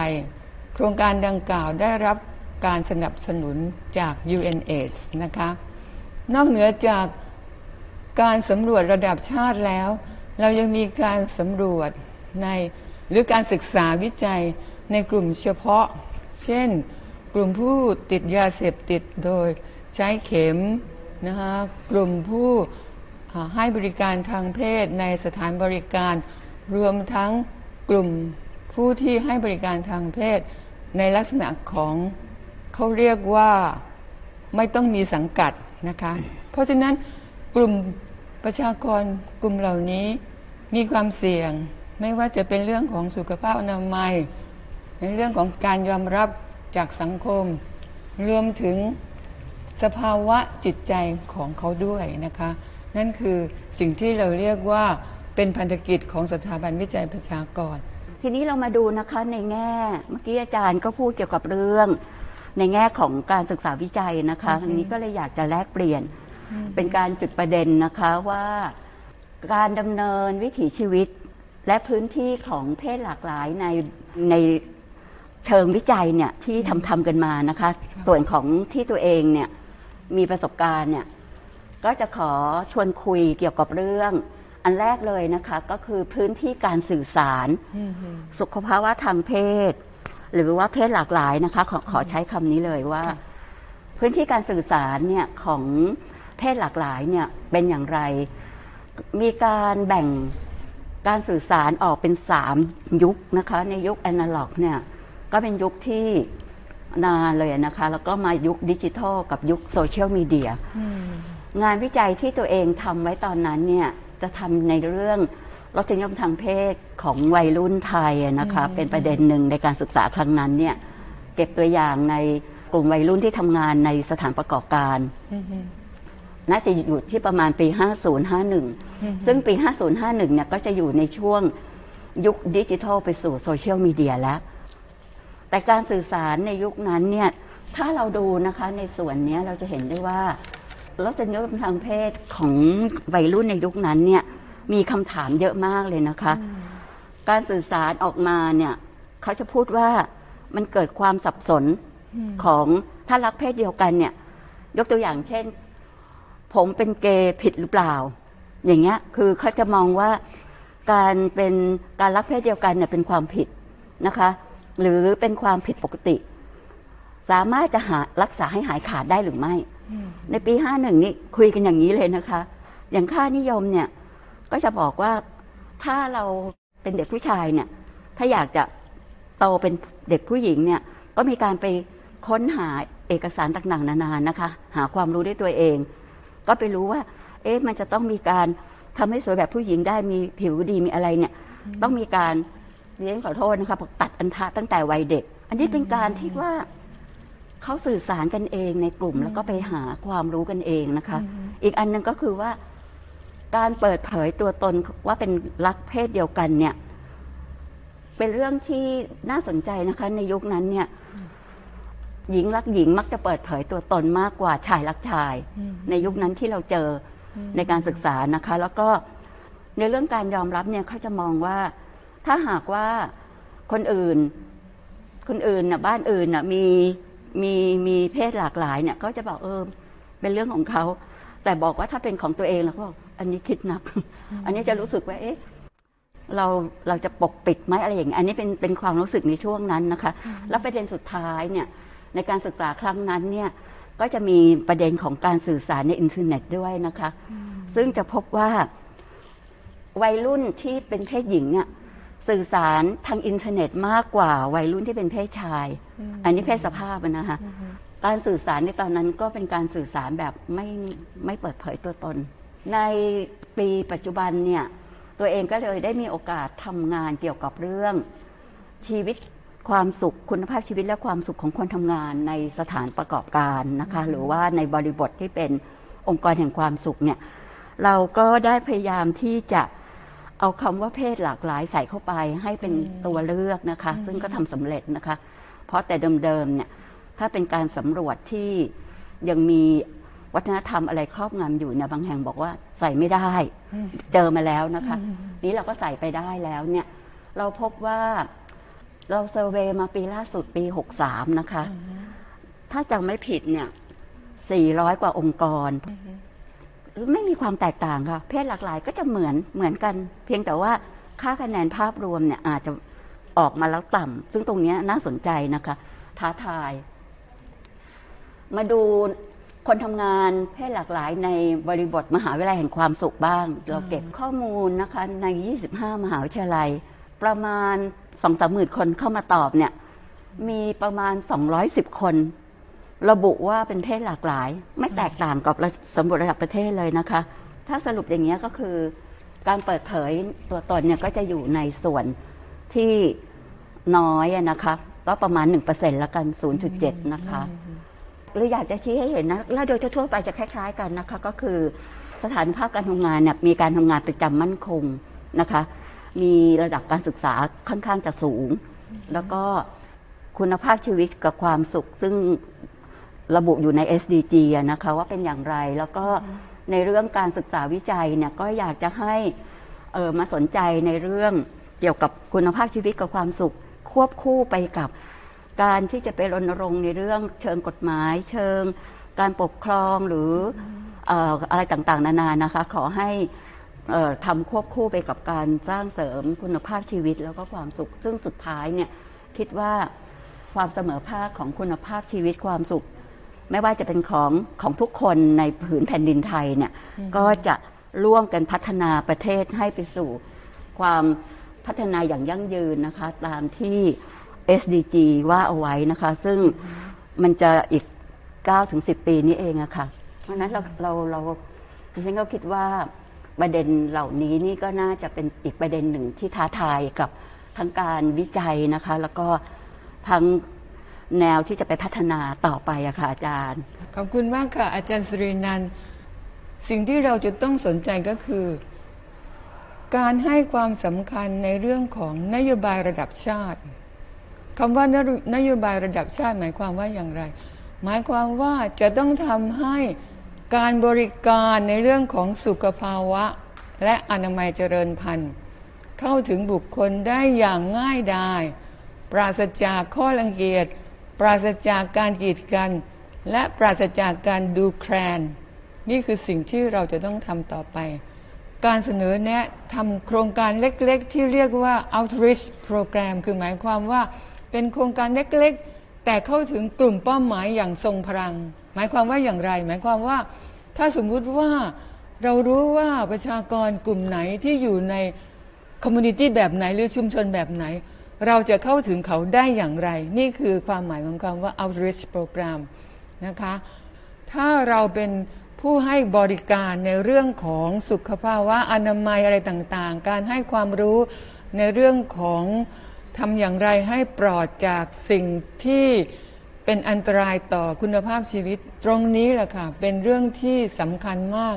โครงการดังกล่าวได้รับ การสนับสนุนจาก UNAIDS นะคะ นอกเหนือจากการสำรวจระดับชาติแล้ว เรายังมีการสำรวจในหรือการศึกษาวิจัยในกลุ่มเฉพาะ เช่น กลุ่มผู้ติดยาเสพติดโดยใช้เข็มนะคะกลุ่มผู้ให้บริการทางเพศในสถานบริการ รวมทั้งกลุ่มผู้ที่ให้บริการทางเพศในลักษณะของ เขาเรียกว่าไม่ต้องมีสังกัดนะคะ เพราะฉะนั้นกลุ่มประชากรกลุ่มเหล่านี้มีความเสี่ยงไม่ว่าจะเป็นเรื่องของสุขภาพอนามัย ในเรื่องของการยอมรับจากสังคม รวมถึงสภาวะจิตใจของเขาด้วยนะคะ นั่นคือสิ่งที่เราเรียกว่าเป็นพันธกิจของสถาบันวิจัยประชากร ทีนี้เรามาดูนะคะในแง่ เมื่อกี้อาจารย์ก็พูดเกี่ยวกับเรื่อง ในแง่ของการศึกษาวิจัยนะคะอันนี้ก็เลยอยากจะแลกเปลี่ยน เป็นการจุดประเด็นนะคะว่าการดำเนินวิถีชีวิต และพื้นที่ของเพศหลากหลายในในเชิงวิจัยเนี่ยที่ทำทำกันมานะคะ ส่วนของที่ตัวเองเนี่ยมีประสบการณ์เนี่ยก็จะขอชวนคุยเกี่ยวกับเรื่อง อันแรกเลยนะคะ ก็คือพื้นที่การสื่อสาร สุขภาวะทางเพศ หรือว่าเพศหลากหลายนะคะ ขอขอใช้คำนี้เลยว่า พื้นที่การสื่อสารเนี่ยของเพศหลากหลายเนี่ยเป็นอย่างไร มีการแบ่งการสื่อสารออกเป็นสามยุคนะคะ ในยุคแอนะล็อกเนี่ยก็เป็นยุคที่นานเลยนะคะ แล้วก็มายุคดิจิทัลกับยุคโซเชียลมีเดียงานวิจัยที่ตัวเองทำไว้ตอนนั้นเนี่ยจะทำในเรื่อง รสนิยมทางเพศของวัยรุ่นไทยนะคะ เป็นประเด็นหนึ่งในการศึกษาครั้งนั้นเนี่ย เก็บตัวอย่างในกลุ่มวัยรุ่นที่ทำงานในสถานประกอบการน่าจะอยู่ที่ประมาณปี 5051 ซึ่งปี 5051 เนี่ยก็จะอยู่ในช่วงยุคดิจิทัลไปสู่โซเชียลมีเดียแล้ว แต่การสื่อสารในยุคนั้นเนี่ย ถ้าเราดูนะคะในส่วนนี้เราจะเห็นได้ว่ารสนิยมทางเพศของวัยรุ่นในยุคนั้นเนี่ย มีคำถามเยอะมากเลยนะคะ การสื่อสารออกมาเนี่ยเขาจะพูดว่ามันเกิดความสับสนของถ้ารักเพศเดียวกันเนี่ย ยกตัวอย่างเช่น ผมเป็นเกย์ผิดหรือเปล่า อย่างเงี้ย คือเขาจะมองว่าการเป็นการรักเพศเดียวกันเนี่ยเป็นความผิดนะคะ หรือเป็นความผิดปกติ สามารถจะหารักษาให้หายขาดได้หรือไม่ ในปีห้าหนึ่งนี่คุยกันอย่างนี้เลยนะคะ อย่างค่านิยมเนี่ย ก็จะบอกว่าถ้าเราเป็นเด็กผู้ชายเนี่ย ถ้าอยากจะโตเป็นเด็กผู้หญิงเนี่ย ก็มีการไปค้นหาเอกสารต่างๆนานานะคะ หาความรู้ด้วยตัวเอง ก็ไปรู้ว่า เอ๊ะมันจะต้องมีการทำให้สวยแบบผู้หญิงได้มีผิวดีมีอะไรเนี่ย ต้องมีการเลี้ยงขอโทษนะคะตัดอันทะตั้งแต่วัยเด็ก อันนี้เป็นการที่ว่าเขาสื่อสารกันเองในกลุ่มแล้วก็ไปหาความรู้กันเองนะคะ อีกอันนึงก็คือว่า การเปิดเผยตัวตนว่าเป็นรักเพศเดียวกันเนี่ย เป็นเรื่องที่น่าสนใจนะคะ ในยุคนั้นเนี่ย หญิงรักหญิงมักจะเปิดเผยตัวตนมากกว่าชายรักชาย ในยุคนั้นที่เราเจอในการศึกษานะคะ แล้วก็ในเรื่องการยอมรับเนี่ยเขาจะมองว่า ถ้าหากว่าคนอื่น คนอื่นน่ะ บ้านอื่นน่ะ มีมีมีเพศหลากหลายเนี่ย ก็จะบอกเออเป็นเรื่องของเขาแต่บอกว่าถ้าเป็นของตัวเองแล้วก็อั นนี้คิดนัก อันนี้จะรู้สึกว่าเอ๊ะเราเราจะปกปิดไหมอะไรอย่างนี้อันนี้เป็นเป็นความรู้สึกในช่วงนั้นนะคะ แล้วประเด็นสุดท้ายเนี่ยในการศึกษาครั้งนั้นเนี่ยก็จะมีประเด็นของการสื่อสารในอินเทอร์เน็ตด้วยนะคะ ซึ่งจะพบว่าวัยรุ่นที่เป็นเพศหญิงเนี่ยสื่อสารทางอินเทอร์เน็ตมากกว่าวัยรุ่นที่เป็นเพศชาย อันนี้เพศสภาพนะคะการสื่อสารในตอนนั้นก็เป็นการสื่อสารแบบไม่ไม่เปิดเผยตัวตน ในปีปัจจุบันเนี่ยตัวเองก็เลยได้มีโอกาสทำงานเกี่ยวกับเรื่องชีวิตความสุขคุณภาพชีวิตและความสุขของคนทำงานในสถานประกอบการนะคะ หรือว่าในบริบทที่เป็นองค์กรแห่งความสุขเนี่ย เราก็ได้พยายามที่จะเอาคำว่าเพศหลากหลายใส่เข้าไปให้เป็นตัวเลือกนะคะ ซึ่งก็ทำสำเร็จนะคะ เพราะแต่เดิมๆเนี่ยถ้าเป็นการสำรวจที่ยังมี วัฒนธรรมอะไรครอบงำอยู่เนี่ยบางแห่งบอกว่าใส่ไม่ได้ เจอมาแล้วนะคะ นี้เราก็ใส่ไปได้แล้วเนี่ย เราพบว่าเราเซอร์เวยมาปีล่าสุดปีหกสามนะคะ ถ้าจำไม่ผิดเนี่ยสี่ร้อยกว่าองค์กร ไม่มีความแตกต่างค่ะ เพศหลากหลายก็จะเหมือนเหมือนกัน เพียงแต่ว่าค่าคะแนนภาพรวมเนี่ย อาจจะออกมาแล้วต่ำซึ่งตรงนี้น่าสนใจนะคะ ท้าทาย มาดู คนทำงานเพศหลากหลายในบริบทมหาวิทยาลัยแห่งความสุขบ้าง เราเก็บข้อมูลนะคะใน 25 มหาวิทยาลัย ประมาณสองสามหมื่นคนเข้ามาตอบเนี่ย มีประมาณ 210 คน ระบุว่าเป็นเพศหลากหลาย ไม่แตกต่างกับสำรวจระดับประเทศเลยนะคะ ถ้าสรุปอย่างนี้ก็คือ การเปิดเผยตัวตนเนี่ยก็จะอยู่ในส่วนที่น้อยนะคะ ก็ประมาณ1%ล้วกัน 0.7 นะคะ หรืออยากจะชี้ให้เห็นนะและโดยทั่วไปจะคล้าย ๆ กันนะคะ ก็คือสถานภาพการทำงานเนี่ยมีการทำงานประจำมั่นคงนะคะ มีระดับการศึกษาค่อนข้างจะสูง แล้วก็คุณภาพชีวิตกับความสุข ซึ่งระบุอยู่ใน SDG นะคะ ว่าเป็นอย่างไรแล้วก็ในเรื่องการศึกษาวิจัยเนี่ยก็อยากจะให้เออมาสนใจในเรื่องเกี่ยวกับคุณภาพชีวิตกับความสุข ควบคู่ไปกับ การที่จะไปรณรงค์ในเรื่องเชิงกฎหมาย เชิงการปกครองหรืออะไรต่างๆ นานานะคะ ขอให้ทำควบคู่ไปกับการสร้างเสริมคุณภาพชีวิตแล้วก็ความสุข ซึ่งสุดท้ายเนี่ยคิดว่าความเสมอภาคของคุณภาพชีวิตความสุข ไม่ว่าจะเป็นของของทุกคนในผืนแผ่นดินไทยเนี่ยก็จะร่วมกันพัฒนาประเทศให้ไปสู่ความพัฒนาอย่างยั่งยืนนะคะ ตามที่ SDG ว่าเอาไว้นะคะ ซึ่งมันจะอีก9ถึง10 ปีนี้เองอะคะ่ะ เพราะนั้นเราเราเราดิฉันก็คิดว่าประเด็นเหล่านี้นี่ก็น่าจะเป็นอีกประเด็นหนึ่งที่ท้าทายกับทั้งการวิจัยนะคะ แล้วก็ทั้งแนวที่จะไปพัฒนาต่อไปอะค่ะอาจารย์ ขอบคุณมากค่ะ อาจารย์สุรินันสิ่งที่เราจะต้องสนใจก็คือ การให้ความสำคัญในเรื่องของนโยบายระดับชาติ คำว่านโยบายระดับชาติหมายความว่าอย่างไร หมายความว่าจะต้องทำให้การบริการในเรื่องของสุขภาวะ และอนามัยเจริญพันธุ์ เข้าถึงบุคคลได้อย่างง่ายดายปราศจากข้อลังเกียจปราศจากการกีดกัน และปราศจากการดูแคลน นี่คือสิ่งที่เราจะต้องทำต่อไป การเสนอแนะทำโครงการเล็กๆ ที่เรียกว่า outreach program คือหมายความว่า เป็นโครงการเล็กๆ แต่เข้าถึงกลุ่มเป้าหมายอย่างทรงพลัง หมายความว่าอย่างไร หมายความว่าถ้าสมมุติว่าเรารู้ว่าประชากรกลุ่มไหนที่อยู่ในคอมมูนิตี้แบบไหนหรือชุมชนแบบไหน เราจะเข้าถึงเขาได้อย่างไร นี่คือความหมายของคำว่า outreach program นะคะถ้าเราเป็นผู้ให้บริการในเรื่องของสุขภาวะอนามัยอะไรต่างๆ การให้ความรู้ในเรื่องของ ทำอย่างไรให้ปลอดจากสิ่งที่เป็นอันตรายต่อคุณภาพชีวิต ตรงนี้แหละค่ะ เป็นเรื่องที่สำคัญมาก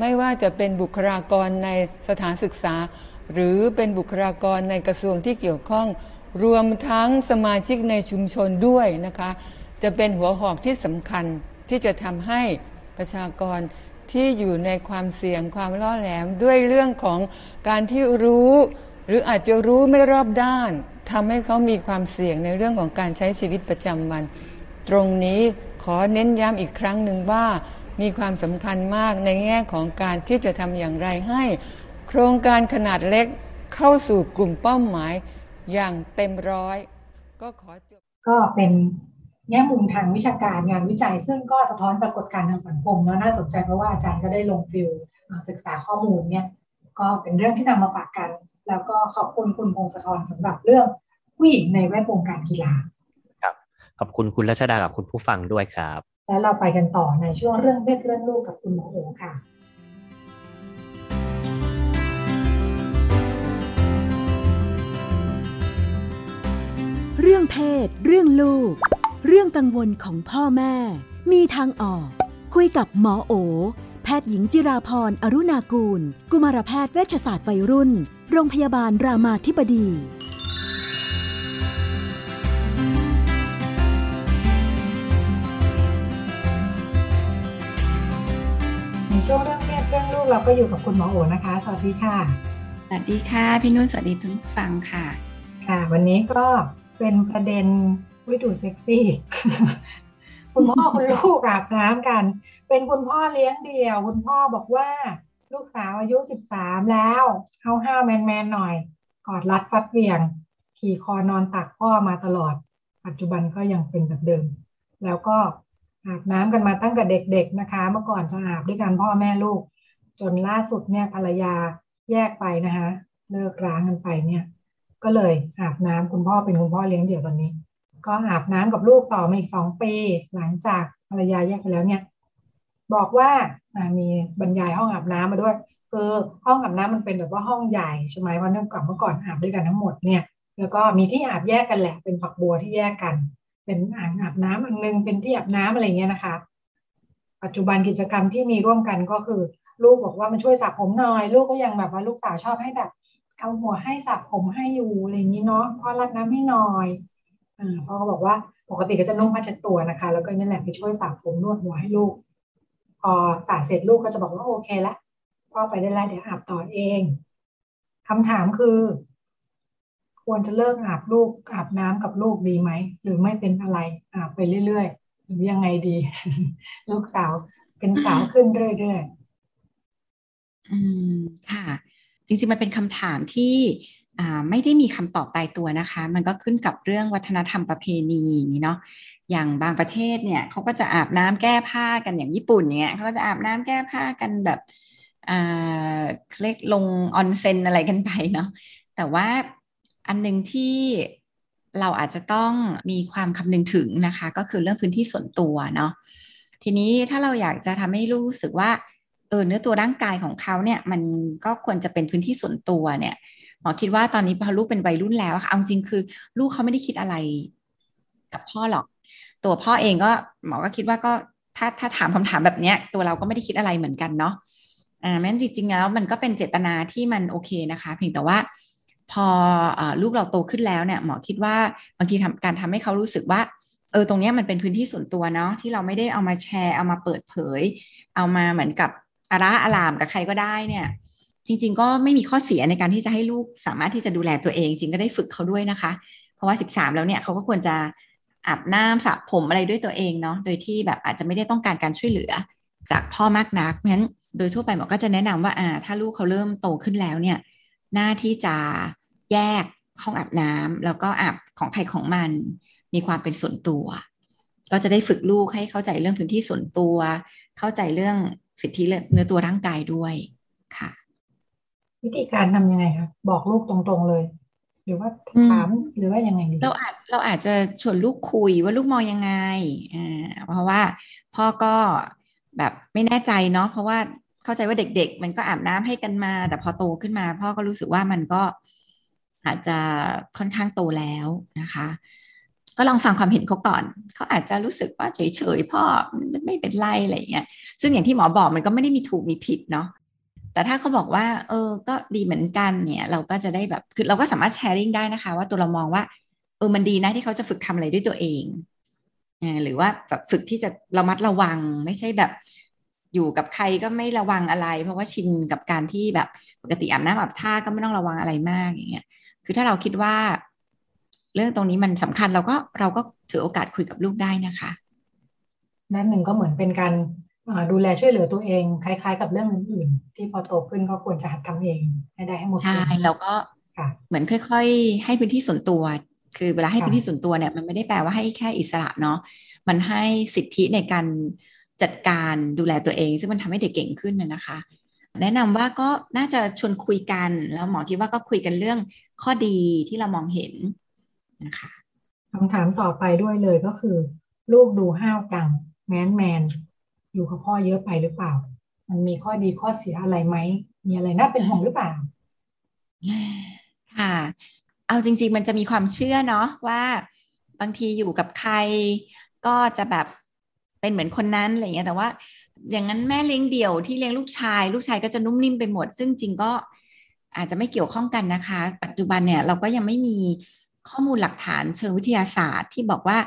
ไม่ว่าจะเป็นบุคลากรในสถานศึกษา หรือเป็นบุคลากรในกระทรวงที่เกี่ยวข้อง รวมทั้งสมาชิกในชุมชนด้วยนะคะ จะเป็นหัวหอกที่สำคัญที่จะทำให้ประชากรที่อยู่ในความเสี่ยงความล่อแหลมด้วยเรื่องของการที่รู้ หรืออาจจะรู้ไม่รอบด้าน ทำให้เขามีความเสี่ยงในเรื่องของการใช้ชีวิตประจำวัน ตรงนี้ขอเน้นย้ำอีกครั้งหนึ่งว่ามีความสำคัญมากในแง่ของการที่จะทำอย่างไรให้ โครงการขนาดเล็กเข้าสู่กลุ่มเป้าหมายอย่างเต็มร้อย ก็ขอจบก็เป็นแง่มุมทางวิชาการงานวิจัย ซึ่งก็สะท้อนปรากฏการณ์ทางสังคมแล้วน่าสนใจเพราะว่าอาจารย์ก็ได้ลงฟิลศึกษาข้อมูลเนี่ยก็เป็นเรื่องที่นำมาฝากกัน แล้วก็ขอบคุณคุณพงศธรสำหรับเรื่องผู้หญิงในแวดวงการกีฬาครับ ขอบคุณคุณรัชดากับคุณผู้ฟังด้วยครับ แล้วเราไปกันต่อในช่วงเรื่องเพศเรื่องลูกกับคุณหมอโอค่ะเรื่องเพศ เรื่องลูก เรื่องกังวลของพ่อแม่ มีทางออก คุยกับหมอโอ แพทย์หญิงจิราพรอรุณากูล กุมารแพทย์เวชศาสตร์วัยรุ่น โรงพยาบาลรามาธิบดี ในช่วงเรื่องเพศเรื่องลูกเราก็อยู่กับคุณหมอโอนะคะ สวัสดีค่ะ สวัสดีค่ะ พี่นุ่นสวัสดีทุกฟังค่ะ ค่ะ วันนี้ก็เป็นประเด็นวิดูเซ็กซี่ คุณพ่อคุณลูกอาบน้ำกัน เป็นคุณพ่อเลี้ยงเดี่ยว คุณพ่อบอกว่า ลูกสาวอายุสิบสามแล้วห้าห้าวแมนแมนหน่อย กอดรัดฟัดเวียง ขี่คอนอนตักพ่อมาตลอด ปัจจุบันก็ยังเป็นแบบเดิม แล้วก็อาบน้ำกันมาตั้งแต่เด็กๆนะคะ เมื่อก่อนจะอาบด้วยกันพ่อแม่ลูก จนล่าสุดเนี่ยภรรยาแยกไปนะคะเลิกร้างกันไปเนี่ย ก็เลยอาบน้ำคุณพ่อเป็นคุณพ่อเลี้ยงเดี่ยวตอนนี้ ก็อาบน้ำกับลูกต่อมาอีกสองปีหลังจากภรรยาแยกไปแล้วเนี่ย บอกว่ามีบรรยายห้องอาบน้ำมาด้วย คือห้องอาบน้ำมันเป็นแบบว่าห้องใหญ่ใช่ไหมเพราเนื่องจากเมื่อก่อนอาบด้วยกันทั้งหมดเนี่ย แล้วก็มีที่อาบแยกกันแหละ เป็นฝักบัวที่แยกกัน เป็นอ่างอาบน้ำอันนึงเป็นที่อาบน้ำอะไรเงี้ยนะคะ ปัจจุบันกิจกรรมที่มีร่วมกันก็คือ ลูกบอกว่ามันช่วยสระผมหน่อย ลูกก็ยังแบบว่าลูกสาวชอบให้แบบเอาหัวให้สระผมให้อยู่อะไรอย่างนี้เนาะพ่อรัดน้ำให้หน่อยอ่าพ่อก็บอกว่าปกติก็จะนุ่งผ้าเช็ดตัวนะคะ แล้วก็นี่แหละไปช่วยสระผมนวดหัวให้ลูก พอสระเสร็จลูกก็จะบอกว่าโอเคแล้วพ่อไปได้แล้วเดี๋ยวอาบต่อเองคำถามคือ ควรจะเลิกอาบลูกอาบน้ำกับลูกดีไหมหรือไม่เป็นอะไรอาบไปเรื่อยๆหรือยังไงดี ลูกสาวเป็นสาวขึ้นเรื่อยๆอืมค่ะ จริงๆมันเป็นคำถามที่ไม่ได้มีคำตอบตายตัวนะคะ มันก็ขึ้นกับเรื่องวัฒนธรรมประเพณีอย่างนี้เนาะ อย่างบางประเทศเนี่ยเขาก็จะอาบน้ำแก้ผ้ากันอย่างญี่ปุ่นเนี่ยเขาก็จะอาบน้ำแก้ผ้ากันแบบอ่าเล็กลงออนเซ็นอะไรกันไปเนาะแต่ว่าอันหนึ่งที่เราอาจจะต้องมีความคำนึงถึงนะคะ ก็คือเรื่องพื้นที่ส่วนตัวเนาะทีนี้ถ้าเราอยากจะทำให้รู้สึกว่าเออเนื้อตัวร่างกายของเขาเนี่ยมันก็ควรจะเป็นพื้นที่ส่วนตัวเนี่ยหมอคิดว่าตอนนี้พอลูกเป็นวัยรุ่นแล้วค่ะเอาจริงคือ ลูกเขาไม่ได้คิดอะไรกับพ่อหรอก ตัวพ่อเองก็หมอก็คิดว่าก็ถ้าถ้าถามคำถามแบบเนี้ย ตัวเราก็ไม่ได้คิดอะไรเหมือนกันเนาะอ่าแม้จริงๆแล้วมันก็เป็นเจตนาที่มันโอเคนะคะ เพียงแต่ว่าพออลูกเราโตขึ้นแล้วเนี่ยหมอคิดว่าบางทีทำการทำให้เขารู้สึกว่าเออตรงนี้มันเป็นพื้นที่ส่วนตัวเนาะที่เราไม่ได้เอามาแชร์ เอามาเปิดเผย เอามาเหมือนกับอาระอารามกับใครก็ได้เนี่ย จริง ๆ ก็ไม่มีข้อเสียในการที่จะให้ลูกสามารถที่จะดูแลตัวเอง จริงก็ได้ฝึกเขาด้วยนะคะ เพราะว่าสิบสามแล้วเนี่ยเขาก็ควรจะ อาบน้ำสระผมอะไรด้วยตัวเองเนาะโดยที่แบบอาจจะไม่ได้ต้องการการช่วยเหลือ จากพ่อมากนักเพราะฉะนั้นโดยทั่วไปหมอก็จะแนะนำว่าอ่า ถ้าลูกเขาเริ่มโตขึ้นแล้วเนี่ยหน้าที่จะแยกห้องอาบน้ำแล้วก็อาบของใครของมัน มีความเป็นส่วนตัว ก็จะได้ฝึกลูกให้เข้าใจเรื่องพื้นที่ส่วนตัว เข้าใจเรื่องสิทธิเนื้อตัวร่างกายด้วยค่ะ วิธีการทำยังไงคะบอกลูกตรงๆเลย หรือว่าถามหรือว่ายังไงดีเราอาจเราอาจจะชวนลูกคุยว่าลูกมองยังไงอ่าเพราะว่าพ่อก็แบบไม่แน่ใจเนาะเพราะว่าเข้าใจว่าเด็ก ๆ มันก็อาบน้ำให้กันมา แต่พอโตขึ้นมา พ่อก็รู้สึกว่ามันก็อาจจะค่อนข้างโตแล้วนะคะ ก็ลองฟังความเห็นเขาก่อน เขาอาจจะรู้สึกว่าเฉยๆพ่อมันไม่เป็นไรอะไรเงี้ยซึ่งอย่างที่หมอบอกมันก็ไม่ได้มีถูกมีผิดเนาะ แต่ถ้าเขาบอกว่า เออ ก็ดีเหมือนกันเนี่ย เราก็จะได้แบบคือเราก็สามารถแชร์ริ่งได้นะคะ ว่าตัวเรามองว่า เออมันดีนะที่เขาจะฝึกทำอะไรด้วยตัวเองหรือว่าแบบฝึกที่จะระมัดระวังไม่ใช่แบบอยู่กับใครก็ไม่ระวังอะไร เพราะว่าชินกับการที่แบบปกติอาบน้ำอาบท่าก็ไม่ต้องระวังอะไรมากอย่างเงี้ยคือถ้าเราคิดว่า เรื่องตรงนี้มันสำคัญเราก็เราก็ถือโอกาสคุยกับลูกได้นะคะนั่นหนึ่งก็เหมือนเป็นการ ดูแลช่วยเหลือตัวเอง คล้าย ๆ กับเรื่องอื่นๆ ที่พอโตขึ้นก็ควรจะหัดทำเองให้ได้ให้หมดใช่แล้วก็เหมือนค่อย ๆ ให้พื้นที่ส่วนตัว คือเวลาให้พื้นที่ส่วนตัวเนี่ยมันไม่ได้แปลว่าให้แค่อิสระเนาะมันให้สิทธิในการจัดการดูแลตัวเอง ซึ่งมันทำให้เด็กเก่งขึ้นนะคะ แนะนำว่าก็น่าจะชวนคุยกันแล้วหมอคิดว่าก็คุยกันเรื่องข้อดีที่เรามองเห็นนะคะคำถามต่อไปด้วยเลยก็คือ ลูกดูห้าวกังแมนแมน อยู่กับพ่อเยอะไปหรือเปล่า มันมีข้อดีข้อเสียอะไรไหม มีอะไรน่าเป็นห่วงหรือเปล่า ค่ะ เอาจริง ๆ มันจะมีความเชื่อเนาะว่าบางทีอยู่กับใครก็จะแบบเป็นเหมือนคนนั้นอะไรเงี้ยแต่ว่า อย่างนั้นแม่เลี้ยงเดี่ยวที่เลี้ยงลูกชาย ลูกชายก็จะนุ่มนิ่มไปหมด ซึ่งจริงก็อาจจะไม่เกี่ยวข้องกันนะคะ ปัจจุบันเนี่ยเราก็ยังไม่มีข้อมูลหลักฐานเชิงวิทยาศาสตร์ที่บอกว่า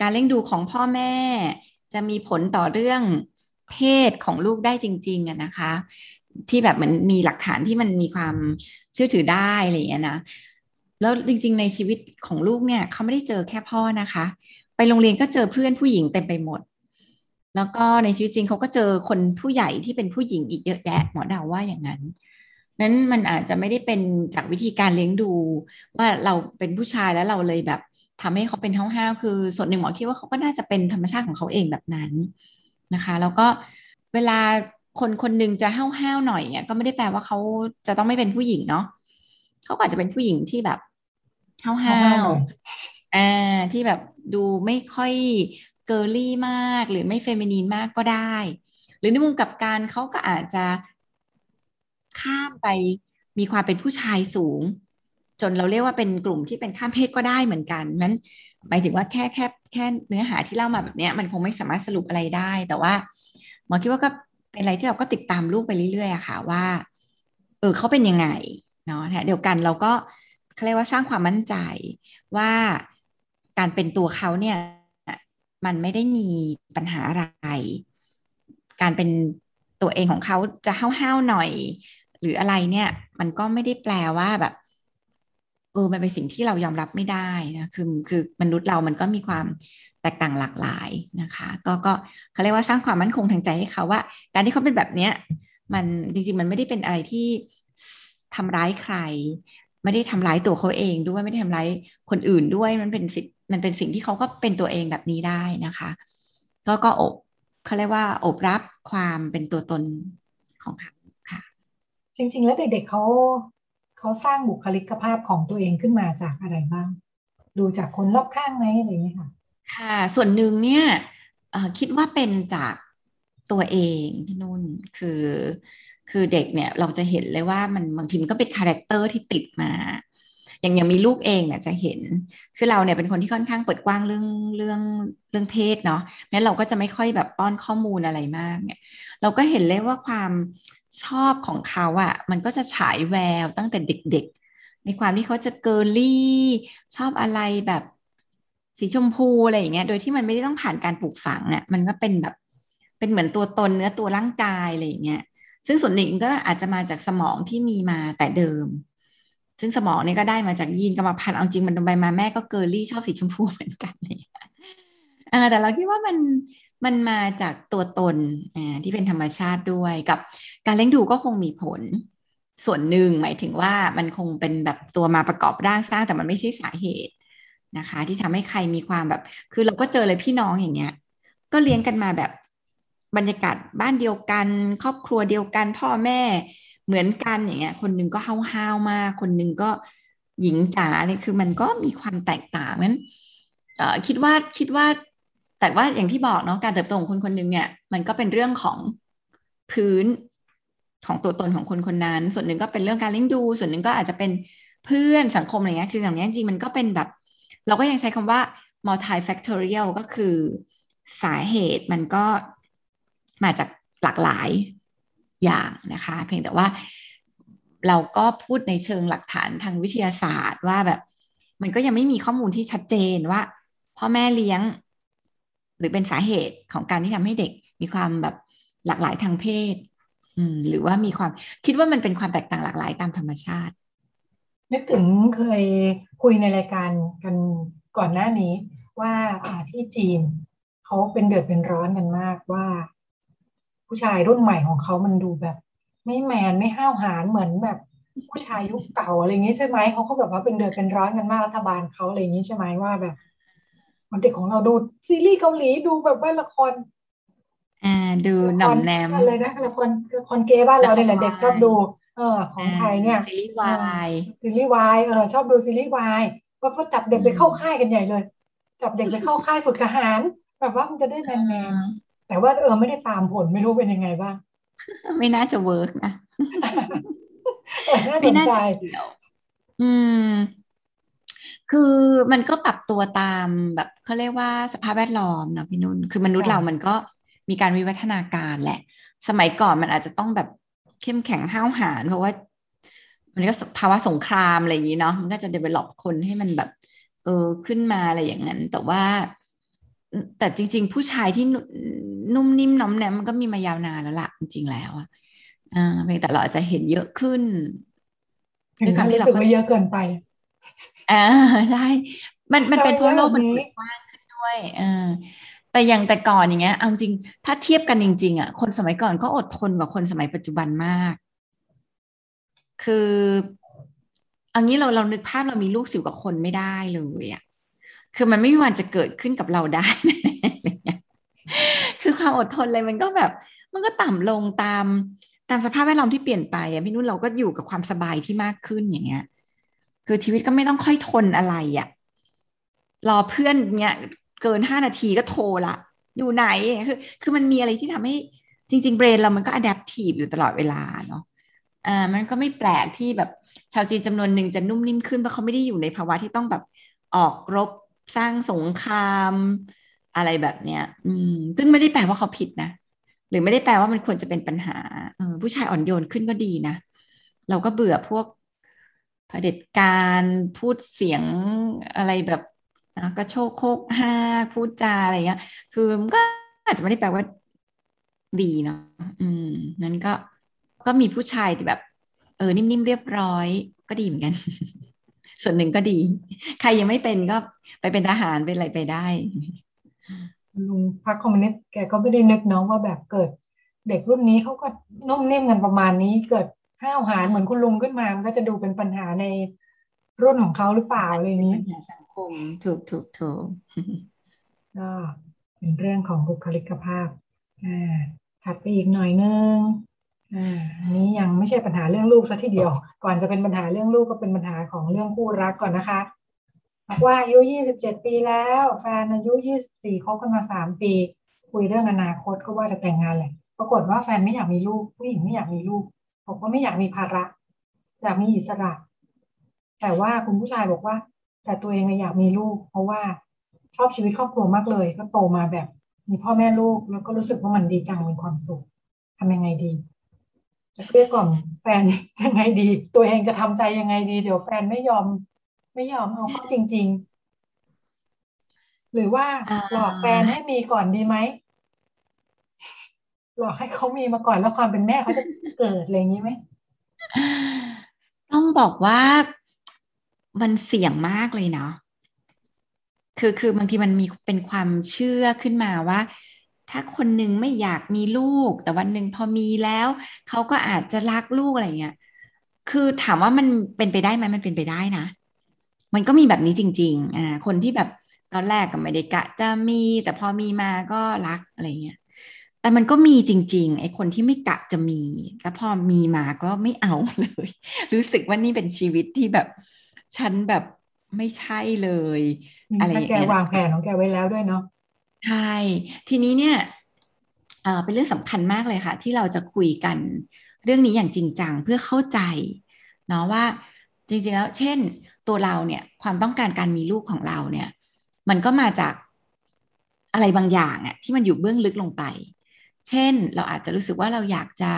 การเลี้ยงดูของพ่อแม่ จะมีผลต่อเรื่องเพศของลูกได้จริงๆอะนะคะ ที่แบบมันมีหลักฐานที่มันมีความเชื่อถือได้อะไรอย่างเงี้นะแล้วจริงๆในชีวิตของลูกเนี่ยเขาไม่ได้เจอแค่พ่อนะคะ ไปโรงเรียนก็เจอเพื่อนผู้หญิงเต็มไปหมด แล้วก็ในชีวิตจริงเขาก็เจอคนผู้ใหญ่ที่เป็นผู้หญิงอีกเยอะแยะหมอดาวว่าอย่างนั้นนั้นมันอาจจะไม่ได้เป็นจากวิธีการเลี้ยงดู ว่าเราเป็นผู้ชายแล้วเราเลยแบบ ทำให้เขาเป็นห้าวๆคือส่วนหนึ่งหมอคิดว่าเขาก็น่าจะเป็นธรรมชาติของเขาเองแบบนั้นนะคะ แล้วก็เวลาคนคนหนึ่งจะห้าวๆหน่อยเนี่ยก็ไม่ได้แปลว่าเขาจะต้องไม่เป็นผู้หญิงเนาะเขาอาจจะเป็นผู้หญิงที่แบบห้าวๆอ่าที่แบบดูไม่ค่อย girly มากหรือไม่ feminine มากก็ได้ หรือในมุมกลับกันเขาก็อาจจะข้ามไปมีความเป็นผู้ชายสูง จนเราเรียกว่าเป็นกลุ่มที่เป็นข้ามเพศก็ได้เหมือนกันนั้นหมายถึงว่าแค่แค่แค่เนื้อหาที่เล่ามาแบบนี้มันคงไม่สามารถสรุปอะไรได้ แต่ว่าหมอคิดว่าก็เป็นอะไรที่เราก็ติดตามลูกไปเรื่อยๆอะค่ะว่า เออเขาเป็นยังไงเนาะเดียวกันเราก็เขาเรียกว่าสร้างความมั่นใจว่าการเป็นตัวเขาเนี่ยมันไม่ได้มีปัญหาอะไร การเป็นตัวเองของเขาจะห้าวๆหน่อย หรืออะไรเนี่ย มันก็ไม่ได้แปลว่าแบบ เออมันเป็นสิ่งที่เรายอมรับไม่ได้นะคือคือมนุษย์เรามันก็มีความแตกต่างหลากหลายนะคะ ก็ก็เขาเรียกว่าสร้างความมั่นคงทางใจให้เขาว่า การที่เขาเป็นแบบเนี้ยมันจริงๆมันไม่ได้เป็นอะไรที่ทำร้ายใคร ไม่ได้ทำร้ายตัวเขาเองด้วยไม่ได้ทำร้ายคนอื่นด้วยมันเป็นสิทธิมันเป็นสิ่งที่เขาก็เป็นตัวเองแบบนี้ได้นะคะ ก็ก็อบเขาเรียกว่าอบรับความเป็นตัวตนของเขาค่ะ จริง ๆ แล้วเด็กๆเขา เขาสร้างบุคลิกภาพของตัวเองขึ้นมาจากอะไรบ้าง ดูจากคนรอบข้างไหมอะไรอย่างนี้ค่ะ ค่ะ ส่วนหนึ่งเนี่ยคิดว่าเป็นจากตัวเองพี่นุ่นคือคือเด็กเนี่ยเราจะเห็นเลยว่ามันบางทีมันก็เป็น character ที่ติดมา อย่างอย่างมีลูกเองเนี่ยจะเห็น คือเราเนี่ยเป็นคนที่ค่อนข้างเปิดกว้างเรื่องเรื่องเรื่องเพศเนาะแม้เราก็จะไม่ค่อยแบบป้อนข้อมูลอะไรมากเนี่ย เราก็เห็นเลยว่าความ ชอบของเขาอะ่ะ มันก็จะฉายแววตั้งแต่เด็กๆ ในความที่เขาจะ girly ชอบอะไรแบบสีชมพูอะไรอย่างเงี้ย โดยที่มันไม่ได้ต้องผ่านการปลูกฝังเนี่ยมันก็เป็นแบบเป็นเหมือนตัวตนเนื้อตัวร่างกายอะไรอย่างเงี้ย ซึ่งส่วนหนึ่งก็อาจจะมาจากสมองที่มีมาแต่เดิม ซึ่งสมองนี่ก็ได้มาจากยีนกรรมพันธุ์เอาจริงมันไปมาแม่ก็ girly ชอบสีชมพูเหมือนกันเลยอ่าแต่เราคิดว่ามัน มันมาจากตัวตนอ่าที่เป็นธรรมชาติด้วยกับการเลี้ยงดูก็คงมีผล ส่วนหนึ่งหมายถึงว่ามันคงเป็นแบบตัวมาประกอบร่างสร้างแต่มันไม่ใช่สาเหตุนะคะ ที่ทำให้ใครมีความแบบ คือเราก็เจอเลยพี่น้องอย่างเงี้ย ก็เลี้ยงกันมาแบบบรรยากาศบ้านเดียวกัน ครอบครัวเดียวกัน พ่อแม่เหมือนกันอย่างเงี้ย คนนึงก็ห้าวห้าวมาก คนนึงก็หญิงจ๋าเนี่ยคือมันก็มีความแตกต่างนั้นคิดว่าคิดว่า แต่ว่าอย่างที่บอกเนาะการเติบโตของคนคนหนึ่งเนี่ย มันก็เป็นเรื่องของพื้นของตัวตนของคนคนนั้น ส่วนหนึ่งก็เป็นเรื่องการเลี้ยงดู ส่วนหนึ่งก็อาจจะเป็นเพื่อนสังคมอะไรเงี้ยคืออย่างนี้จริงมันก็เป็นแบบ เราก็ยังใช้คำว่า multifactorial ก็คือสาเหตุมันก็มาจากหลากหลายอย่างนะคะ เพียงแต่ว่าเราก็พูดในเชิงหลักฐานทางวิทยาศาสตร์ว่าแบบ มันก็ยังไม่มีข้อมูลที่ชัดเจนว่าพ่อแม่เลี้ยง รือเป็นสาเหตุของการที่ทำให้เด็กมีความแบบหลากหลายทางเพศ อืม หรือว่ามีความคิดว่ามันเป็นความแตกต่างหลากหลายตามธรรมชาติ นึกถึงเคยคุยในรายการกันก่อนหน้านี้ว่าที่จีนเขาเป็นเดือดเป็นร้อนกันมากว่า ผู้ชายรุ่นใหม่ของเขามันดูแบบ ไม่แมนไม่ห้าวหาญเหมือนแบบ ผู้ชายยุคเก่าอะไรอย่างนี้ใช่ไหมเขาก็แบบว่าเป็นเดือดเป็นร้อนกันมากรัฐบาลเขาอะไรอย่างนี้ใช่ไหมว่าแบบ มันเด็กของเราดูซีรีส์เกาหลีดูแบบว่าละครอ่าดูหน่อมแนมอะไรนะละครละครเกย์บ้านเราเนี่ยแหละเด็กชอบดู เออ ของไทยเนี่ยซีรีส์วายซีรีส์วายเออชอบดูซีรีส์วายก็ก็จับเด็กไปเข้าค่ายกันใหญ่เลย จับเด็กไปเข้าค่ายฝึกทหาร แบบว่ามันจะได้แมนแมนแต่ว่าเออไม่ได้ตามผลไม่รู้เป็นยังไงบ้างไม่น่าจะเวิร์กนะไม่น่าจะเกี่ยวอืม คือมันก็ปรับตัวตามแบบเขาเรียกว่าสภาพแวดล้อมนะพี่นุ่นคือมนุษย์เรามันก็มีการวิวัฒนาการแหละ สมัยก่อนมันอาจจะต้องแบบเข้มแข็งห้าวหาญเพราะว่า มันก็ภาวะสงครามอะไรอย่างนี้เนาะมันก็จะเดเวล็อปคนให้มันแบบ เออขึ้นมาอะไรอย่างนั้น แต่ว่า แต่จริง ๆ ผู้ชายที่นุ่มนิ่มน้อมแนมมันก็มีมายาวนานแล้วล่ะจริง ๆ แล้วอะอ่าเพียงแต่เราอาจจะเห็นเยอะขึ้นด้วยความที่เราไม่เยอะเกินไป อ่าใช่ มันมันเป็นเพราะโลกมันเปิดกว้างขึ้นด้วยอ่าแต่อย่างแต่ก่อนอย่างเงี้ยเอาจริงถ้าเทียบกันจริง ๆอะคนสมัยก่อนก็อดทนกว่าคนสมัยปัจจุบันมาก คืออันนี้เราเรานึกภาพเรามีลูกสิวกับคนไม่ได้เลยอะคือมันไม่มีวันจะเกิดขึ้นกับเราได้อะไรเงี้ยคือความอดทนเลยมันก็แบบ มันก็ต่ำลงตามตามสภาพแวดล้อมที่เปลี่ยนไปอะพี่นุ่นเราก็อยู่กับความสบายที่มากขึ้นอย่างเงี้ย คือชีวิตก็ไม่ต้องค่อยทนอะไรอะรอเพื่อนเนี้ยเกินห้านาทีก็โทรละอยู่ไหนคือคือมันมีอะไรที่ทำให้จริง ๆ เบรนเรามันก็อะดัพทีฟอยู่ตลอดเวลาเนาะอ่ามันก็ไม่แปลกที่แบบชาวจีนจำนวนหนึ่งจะนุ่มนิ่มขึ้นเพราะเขาไม่ได้อยู่ในภาวะที่ต้องแบบออกรบสร้างสงครามอะไรแบบเนี้ย อืม ซึ่งไม่ได้แปลว่าเขาผิดนะ หรือไม่ได้แปลว่ามันควรจะเป็นปัญหาออผู้ชายอ่อนโยนขึ้นก็ดีนะ เราก็เบื่อพวก เผด็จการพูดเสียงอะไรแบบนะก็โชคโคกห้าพูดจาอะไรเงี้ย คือมันก็อาจจะไม่ได้แปลว่าดีเนาะอืม นั้นก็ก็มีผู้ชายที่แบบ เออ นิ่มๆเรียบร้อย ก็ดีเหมือนกัน ส่วนหนึ่งก็ดี ใครยังไม่เป็นก็ไปเป็นทหารเป็นอะไรไปได้ลุงพรรคคอมมิวนิสต์แกก็ไม่ได้นึกน้องว่าแบบเกิด เด็กรุ่นนี้เขาก็นุ่มนิ่มกันประมาณนี้เกิด ห้าวหาญเหมือนคุณลุงขึ้นมา มันก็จะดูเป็นปัญหาในรุ่นของเขาหรือเปล่าอะไรนี้ปัญหาสังคมถูกถูกถูกก็เป็นเรื่องของบุคลิกภาพอ่าถัดไปอีกหน่อยนึงอ่าอันนี้ยังไม่ใช่ปัญหาเรื่องลูกซะทีเดียว ก่อนจะเป็นปัญหาเรื่องลูกก็เป็นปัญหาของเรื่องคู่รักก่อนนะคะบอกว่าอายุยี่สิบเจ็ดปีแล้ว แฟนอายุยี่สิบสี่คบกันมาสามปี คุยเรื่องอนาคตก็ว่าจะแต่งงานแหละ ปรากฏว่าแฟนไม่อยากมีลูกผู้หญิงไม่อยากมีลูก บอกว่าไม่อยากมีภาระ อยากมีอิสระ แต่ว่าคุณผู้ชายบอกว่า แต่ตัวเองอยากมีลูก เพราะว่าชอบชีวิตครอบครัวมากเลย ก็โตมาแบบ มีพ่อแม่ลูก แล้วก็รู้สึกว่ามันดีจังมีความสุขทำยังไงดี จะเกลี้ยกล่อมแฟนยังไงดี ตัวเองจะทำใจยังไงดี เดี๋ยวแฟนไม่ยอม ไม่ยอมเอาเข้าจริง ๆ หรือว่าหลอกแฟนให้มีก่อนดีไหม หลอกให้เขามีมาก่อนแล้วความเป็นแม่เขาจะเกิดอะไรอย่างนี้ไหมต้องบอกว่ามันเสี่ยงมากเลยเนาะคือคือบางทีมันมีเป็นความเชื่อขึ้นมาว่า ถ้าคนหนึ่งไม่อยากมีลูก แต่วันหนึ่งพอมีแล้ว เขาก็อาจจะรักลูกอะไรเงี้ยคือถามว่ามันเป็นไปได้ไหมมันเป็นไปได้นะ มันก็มีแบบนี้จริง ๆ อ่า คนที่แบบตอนแรกก็ไม่ได้กะจะมีแต่พอมีมาก็รักอะไรเงี้ย แต่มันก็มีจริง ๆ ไอ้คนที่ไม่กะจะมี แล้วพอมีมาก็ไม่เอาเลย รู้สึกว่านี่เป็นชีวิตที่แบบ ฉันแบบไม่ใช่เลย อะไรอย่างเงี้ยแกวางแผนของแกไว้แล้วด้วยเนาะใช่ทีนี้เนี่ยเออเป็นเรื่องสำคัญมากเลยค่ะ ที่เราจะคุยกันเรื่องนี้อย่างจริงจังเพื่อเข้าใจเนาะว่าจริงๆแล้ว เช่น ตัวเราเนี่ยความต้องการการมีลูกของเราเนี่ย มันก็มาจากอะไรบางอย่างอะที่มันอยู่เบื้องลึกลงไป เช่น เราอาจจะรู้สึกว่าเราอยากจะ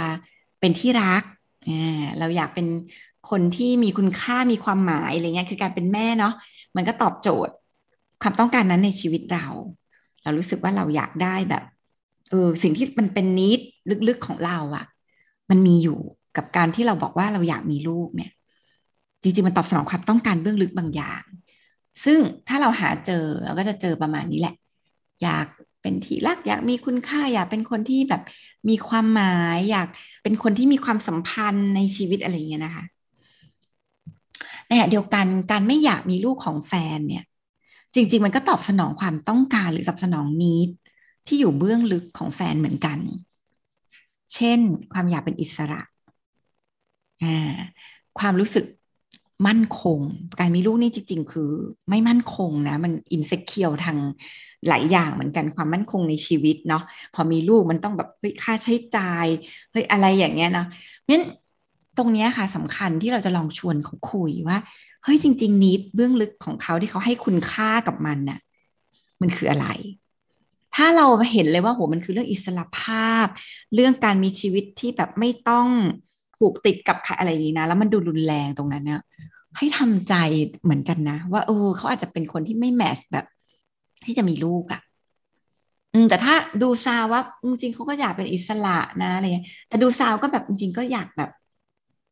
เป็นที่รัก เราอยากเป็นคนที่มีคุณค่ามีความหมายอะไรเงี้ยคือการเป็นแม่เนาะมันก็ตอบโจทย์ความต้องการนั้นในชีวิตเรา เรารู้สึกว่าเราอยากได้แบบเออสิ่งที่มันเป็นนิดลึกๆของเราอะมันมีอยู่กับการที่เราบอกว่าเราอยากมีลูกเนี่ย จริงๆมันตอบสนองความต้องการเบื้องลึกบางอย่าง ซึ่งถ้าเราหาเจอเราก็จะเจอประมาณนี้แหละ อยาก เป็นที่รักอยากมีคุณค่าอยากเป็นคนที่แบบมีความหมายอยากเป็นคนที่มีความสัมพันธ์ในชีวิตอะไรเงี้ยนะคะในขณะเดียวกันการไม่อยากมีลูกของแฟนเนี่ย จริง ๆ มันก็ตอบสนองความต้องการหรือตอบสนองนิดที่อยู่เบื้องลึกของแฟนเหมือนกัน เช่น ความอยากเป็นอิสระความรู้สึกมั่นคง การมีลูกนี่จริง ๆ คือไม่มั่นคงนะ มันอินเซคิวทาง หลายอย่างเหมือนกันความมั่นคงในชีวิตเนาะพอมีลูกมันต้องแบบเฮ้ยค่าใช้จ่ายเฮ้ยอะไรอย่างเงี้ยเนาะเั้นตรงนี้ค่ะสำคัญที่เราจะลองชวนเขาคุยว่าเฮ้ยจริงๆนิดเบื้องลึกของเขาที่เขาให้คุณค่ากับมันน่ะมันคืออะไร ถ้าเราเห็นเลยว่าโหมันคือเรื่องอิสระภาพ เรื่องการมีชีวิตที่แบบไม่ต้องผูกติดกับใครอะไรอย่างนี้นะ แล้วมันดูรุนแรงตรงนั้นเนี่ยให้ทำใจเหมือนกันนะ ว่าเออเขาอาจจะเป็นคนที่ไม่แมชแบบ ที่จะมีลูกอะ่ะอืมแต่ถ้าดูซาวว่าจริงๆเขาก็อยากเป็นอิสระนะอะไรเงี้ยแต่ดูซาวก็แบบจริงๆก็อยากแบบ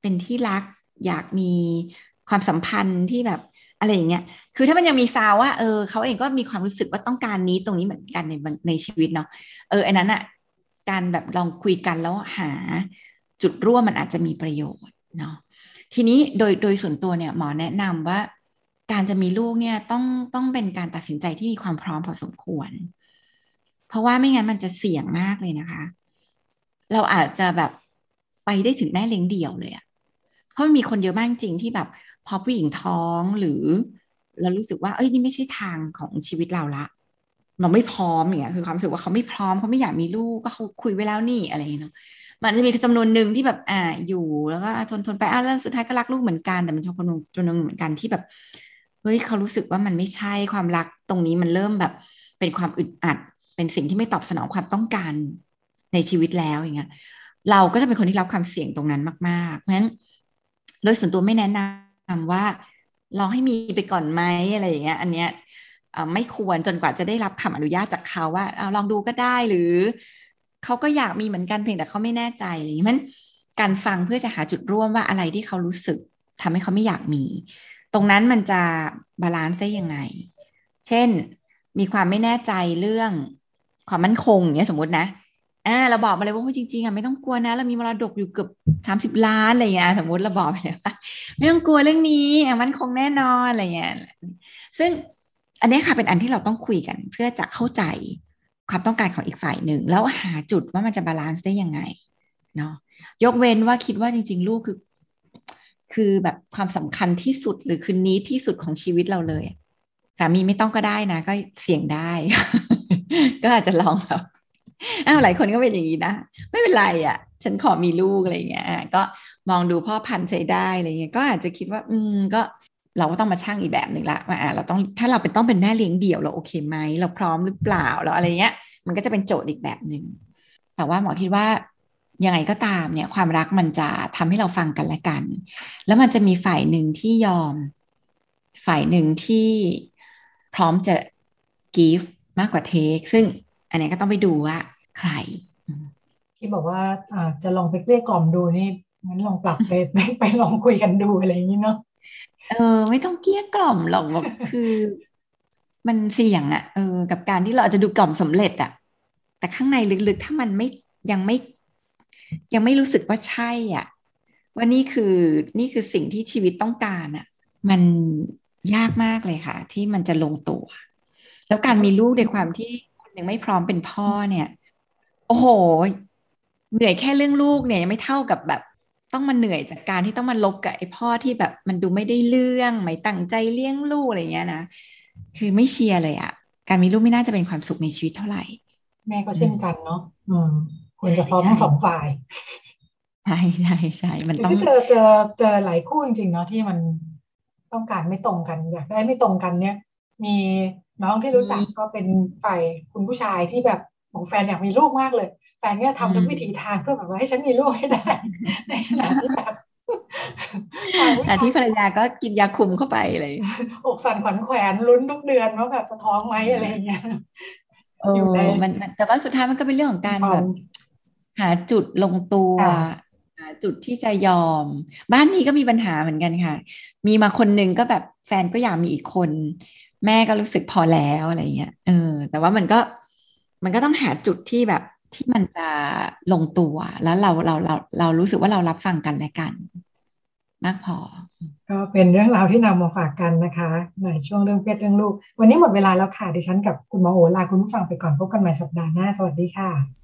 เป็นที่รัก อยากมีความสัมพันธ์ที่แบบอะไรอย่างเงี้ย คือถ้ามันยังมีซาวว่าเออเขาเองก็มีความรู้สึกว่าต้องการนี้ตรงนี้เหมือนกันในในชีวิตเนาะเอออันนั้นอะการแบบลองคุยกันแล้วหาจุดร่วมมันอาจจะมีประโยชน์เนาะทีนี้โดยโดยส่วนตัวเนี่ยหมอแนะนำว่า การจะมีลูกเนี่ยต้องต้องเป็นการตัดสินใจที่มีความพร้อมพอสมควร เพราะว่าไม่งั้นมันจะเสี่ยงมากเลยนะคะ เราอาจจะแบบไปได้ถึงแม่เลี้ยงเดี่ยวเลยอะเพราะมีคนเยอะมากจริงที่แบบพอผู้หญิงท้องหรือเรารู้สึกว่าเอ้ยนี่ไม่ใช่ทางของชีวิตเราละเราไม่พร้อมอย่างเงี้ยคือความรู้สึกว่าเขาไม่พร้อมเขาไม่อยากมีลูกก็เขาคุยไว้แล้วนี่อะไรอย่างเงี้ยมันจะมีจำนวนหนึ่งที่แบบอ่าอยู่แล้วก็ทนทนไปอะแล้วสุดท้ายก็รักลูกเหมือนกันแต่มันจะคนจำนวนเหมือนกันที่แบบ เฮ้ยเขารู้สึกว่ามันไม่ใช่ความรักตรงนี้มันเริ่มแบบ เป็นความอึดอัด เป็นสิ่งที่ไม่ตอบสนองความต้องการในชีวิตแล้วอย่างเงี้ยเราก็จะเป็นคนที่รับความเสี่ยงตรงนั้นมากๆเพราะฉะนั้นโดยส่วนตัวไม่แนะนำว่าลองให้มีไปก่อนไหมอะไรอย่างเงี้ย อันเนี้ยไม่ควรจนกว่าจะได้รับคำอนุญาตจากเขาว่าเอาลองดูก็ได้หรือเขาก็อยากมีเหมือนกันเพียงแต่เขาไม่แน่ใจอะไรอย่างนี้มันการฟังเพื่อจะหาจุดร่วมว่าอะไรที่เขารู้สึกทำให้เขาไม่อยากมี ตรงนั้นมันจะ balance ได้ยังไง เช่นมีความไม่แน่ใจเรื่องความมั่นคงเนี้ยสมมตินะอ่าเราบอกมาเลยว่าจริงๆอะไม่ต้องกลัวนะ เรามีมรดกอยู่เกือบสามสิบล้านอะไรเงี้ยสมมติเราบอกไปเลยว่าไม่ต้องกลัวเรื่องนี้อะมันคงแน่นอนอะไรเงี้ยซึ่งอันนี้ค่ะเป็นอันที่เราต้องคุยกันเพื่อจะเข้าใจความต้องการของอีกฝ่ายหนึ่ง แล้วหาจุดว่ามันจะบาลานซ์ได้ยังไงเนาะยกเว้นว่าคิดว่าจริง ๆ ลูกคือ คือแบบความสำคัญที่สุดหรือคือนี้ที่สุดของชีวิตเราเลยสามีไม่ต้องก็ได้นะ ก็เสี่ยงได้ ก็อาจจะลองแบบอ้าวหลายคนก็เป็นอย่างนี้นะไม่เป็นไรอะ่ะ ฉันขอมีลูกอะไรเงี้ยก็มองดูพ่อพันธุ์ใช้ได้อะไรเงี้ยก็อาจจะคิดว่า อืมก็เราก็ต้องมาช่างอีกแบบหนึ่งละว่าอ่าเราต้องถ้าเราเป็นต้องเป็นแม่เลี้ยงเดี่ยวเราโอเคไหมเราพร้อมหรือเปล่าเราอะไรเงี้ย มันก็จะเป็นโจทย์อีกแบบหนึ่งแต่ว่าหมอคิดว่า ยังไงก็ตามเนี่ยความรักมันจะทำให้เราฟังกันและกัน แล้วมันจะมีฝ่ายหนึ่งที่ยอม ฝ่ายหนึ่งที่พร้อมจะ give มากกว่า take ซึ่งอันนี้ก็ต้องไปดูว่าใคร ที่บอกว่าอาจะลองไปเกลี้ยกล่อมดูนี่งั้นลองกลับไปไปไปลองคุยกันดูอะไรอย่างนี้เนาะเออ ไม่ต้องเกลี้ยกล่อมหรอกแบบคือมันเสี่ยงอะ่ะเออ กับการที่เราจะดูกล่อมสำเร็จอะ่ะ แต่ข้างในลึกๆ ถ้ามันไม่ยังไม่ ยังไม่รู้สึกว่าใช่อะว่านี่คือนี่คือสิ่งที่ชีวิตต้องการอะ่ะ มันยากมากเลยค่ะ ที่มันจะลงตัว แล้วการมีลูกในความที่คนยังไม่พร้อมเป็นพ่อเนี่ย โอ้โห เหนื่อยแค่เรื่องลูกเนี่ยยังไม่เท่ากับแบบต้องมาเหนื่อยจากการที่ต้องมาลบกับไอ้พ่อที่แบบมันดูไม่ได้เรื่องไม่ตั้งใจเลี้ยงลูกอะไรเงี้ยนะคือไม่เชียร์เลยอะการมีลูกไม่น่าจะเป็นความสุขในชีวิตเท่าไหร่ แม่ก็เช่นกันเนาะอืม ควรจะพร้อมทั้งสองฝ่ายใช่ใช่ใช่มันต้องเจอเจอเจอหลายคู่จริงๆเนาะที่มันต้องการไม่ตรงกันอยากได้ไม่ตรงกันเนี่ย มีน้องที่รู้จักก็เป็นฝ่ายคุณผู้ชายที่แบบของแฟนอยากมีลูกมากเลย แฟนเนี่ยทำทุกวิถีทางเพื่อแบบว่าให้ฉันมีลูกให้ได้ในขณะที่แบบแต่ที่ภรรยาก็กินยาคุมเข้าไปเลย อกสั่นขวัญแขวนลุ้นทุกเดือนว่าแบบจะท้องไหมอะไรเงี้ยอยู่ในมันแต่ว่าสุดท้ายมันก็เป็นเรื่องของการแบบ หาจุดลงตัวหาจุดที่จะยอม บ้านนี้ก็มีปัญหาเหมือนกันค่ะ มีมาคนหนึ่งก็แบบแฟนก็อยากมีอีกคน แม่ก็รู้สึกพอแล้วอะไรเงี้ยเออ แต่ว่ามันก็มันก็ต้องหาจุดที่แบบที่มันจะลงตัวแล้วเราเราเราเรารู้สึกว่าเรารับฟังกันและกัน มากพอ ก็เป็นเรื่องราวที่นำมาฝากกันนะคะ ในช่วงเรื่องเพศเรื่องลูก วันนี้หมดเวลาแล้วค่ะดิฉันกับคุณหมอโอลาคุณผู้ฟังไปก่อนพบกันใหม่สัปดาห์หน้า สวัสดีค่ะ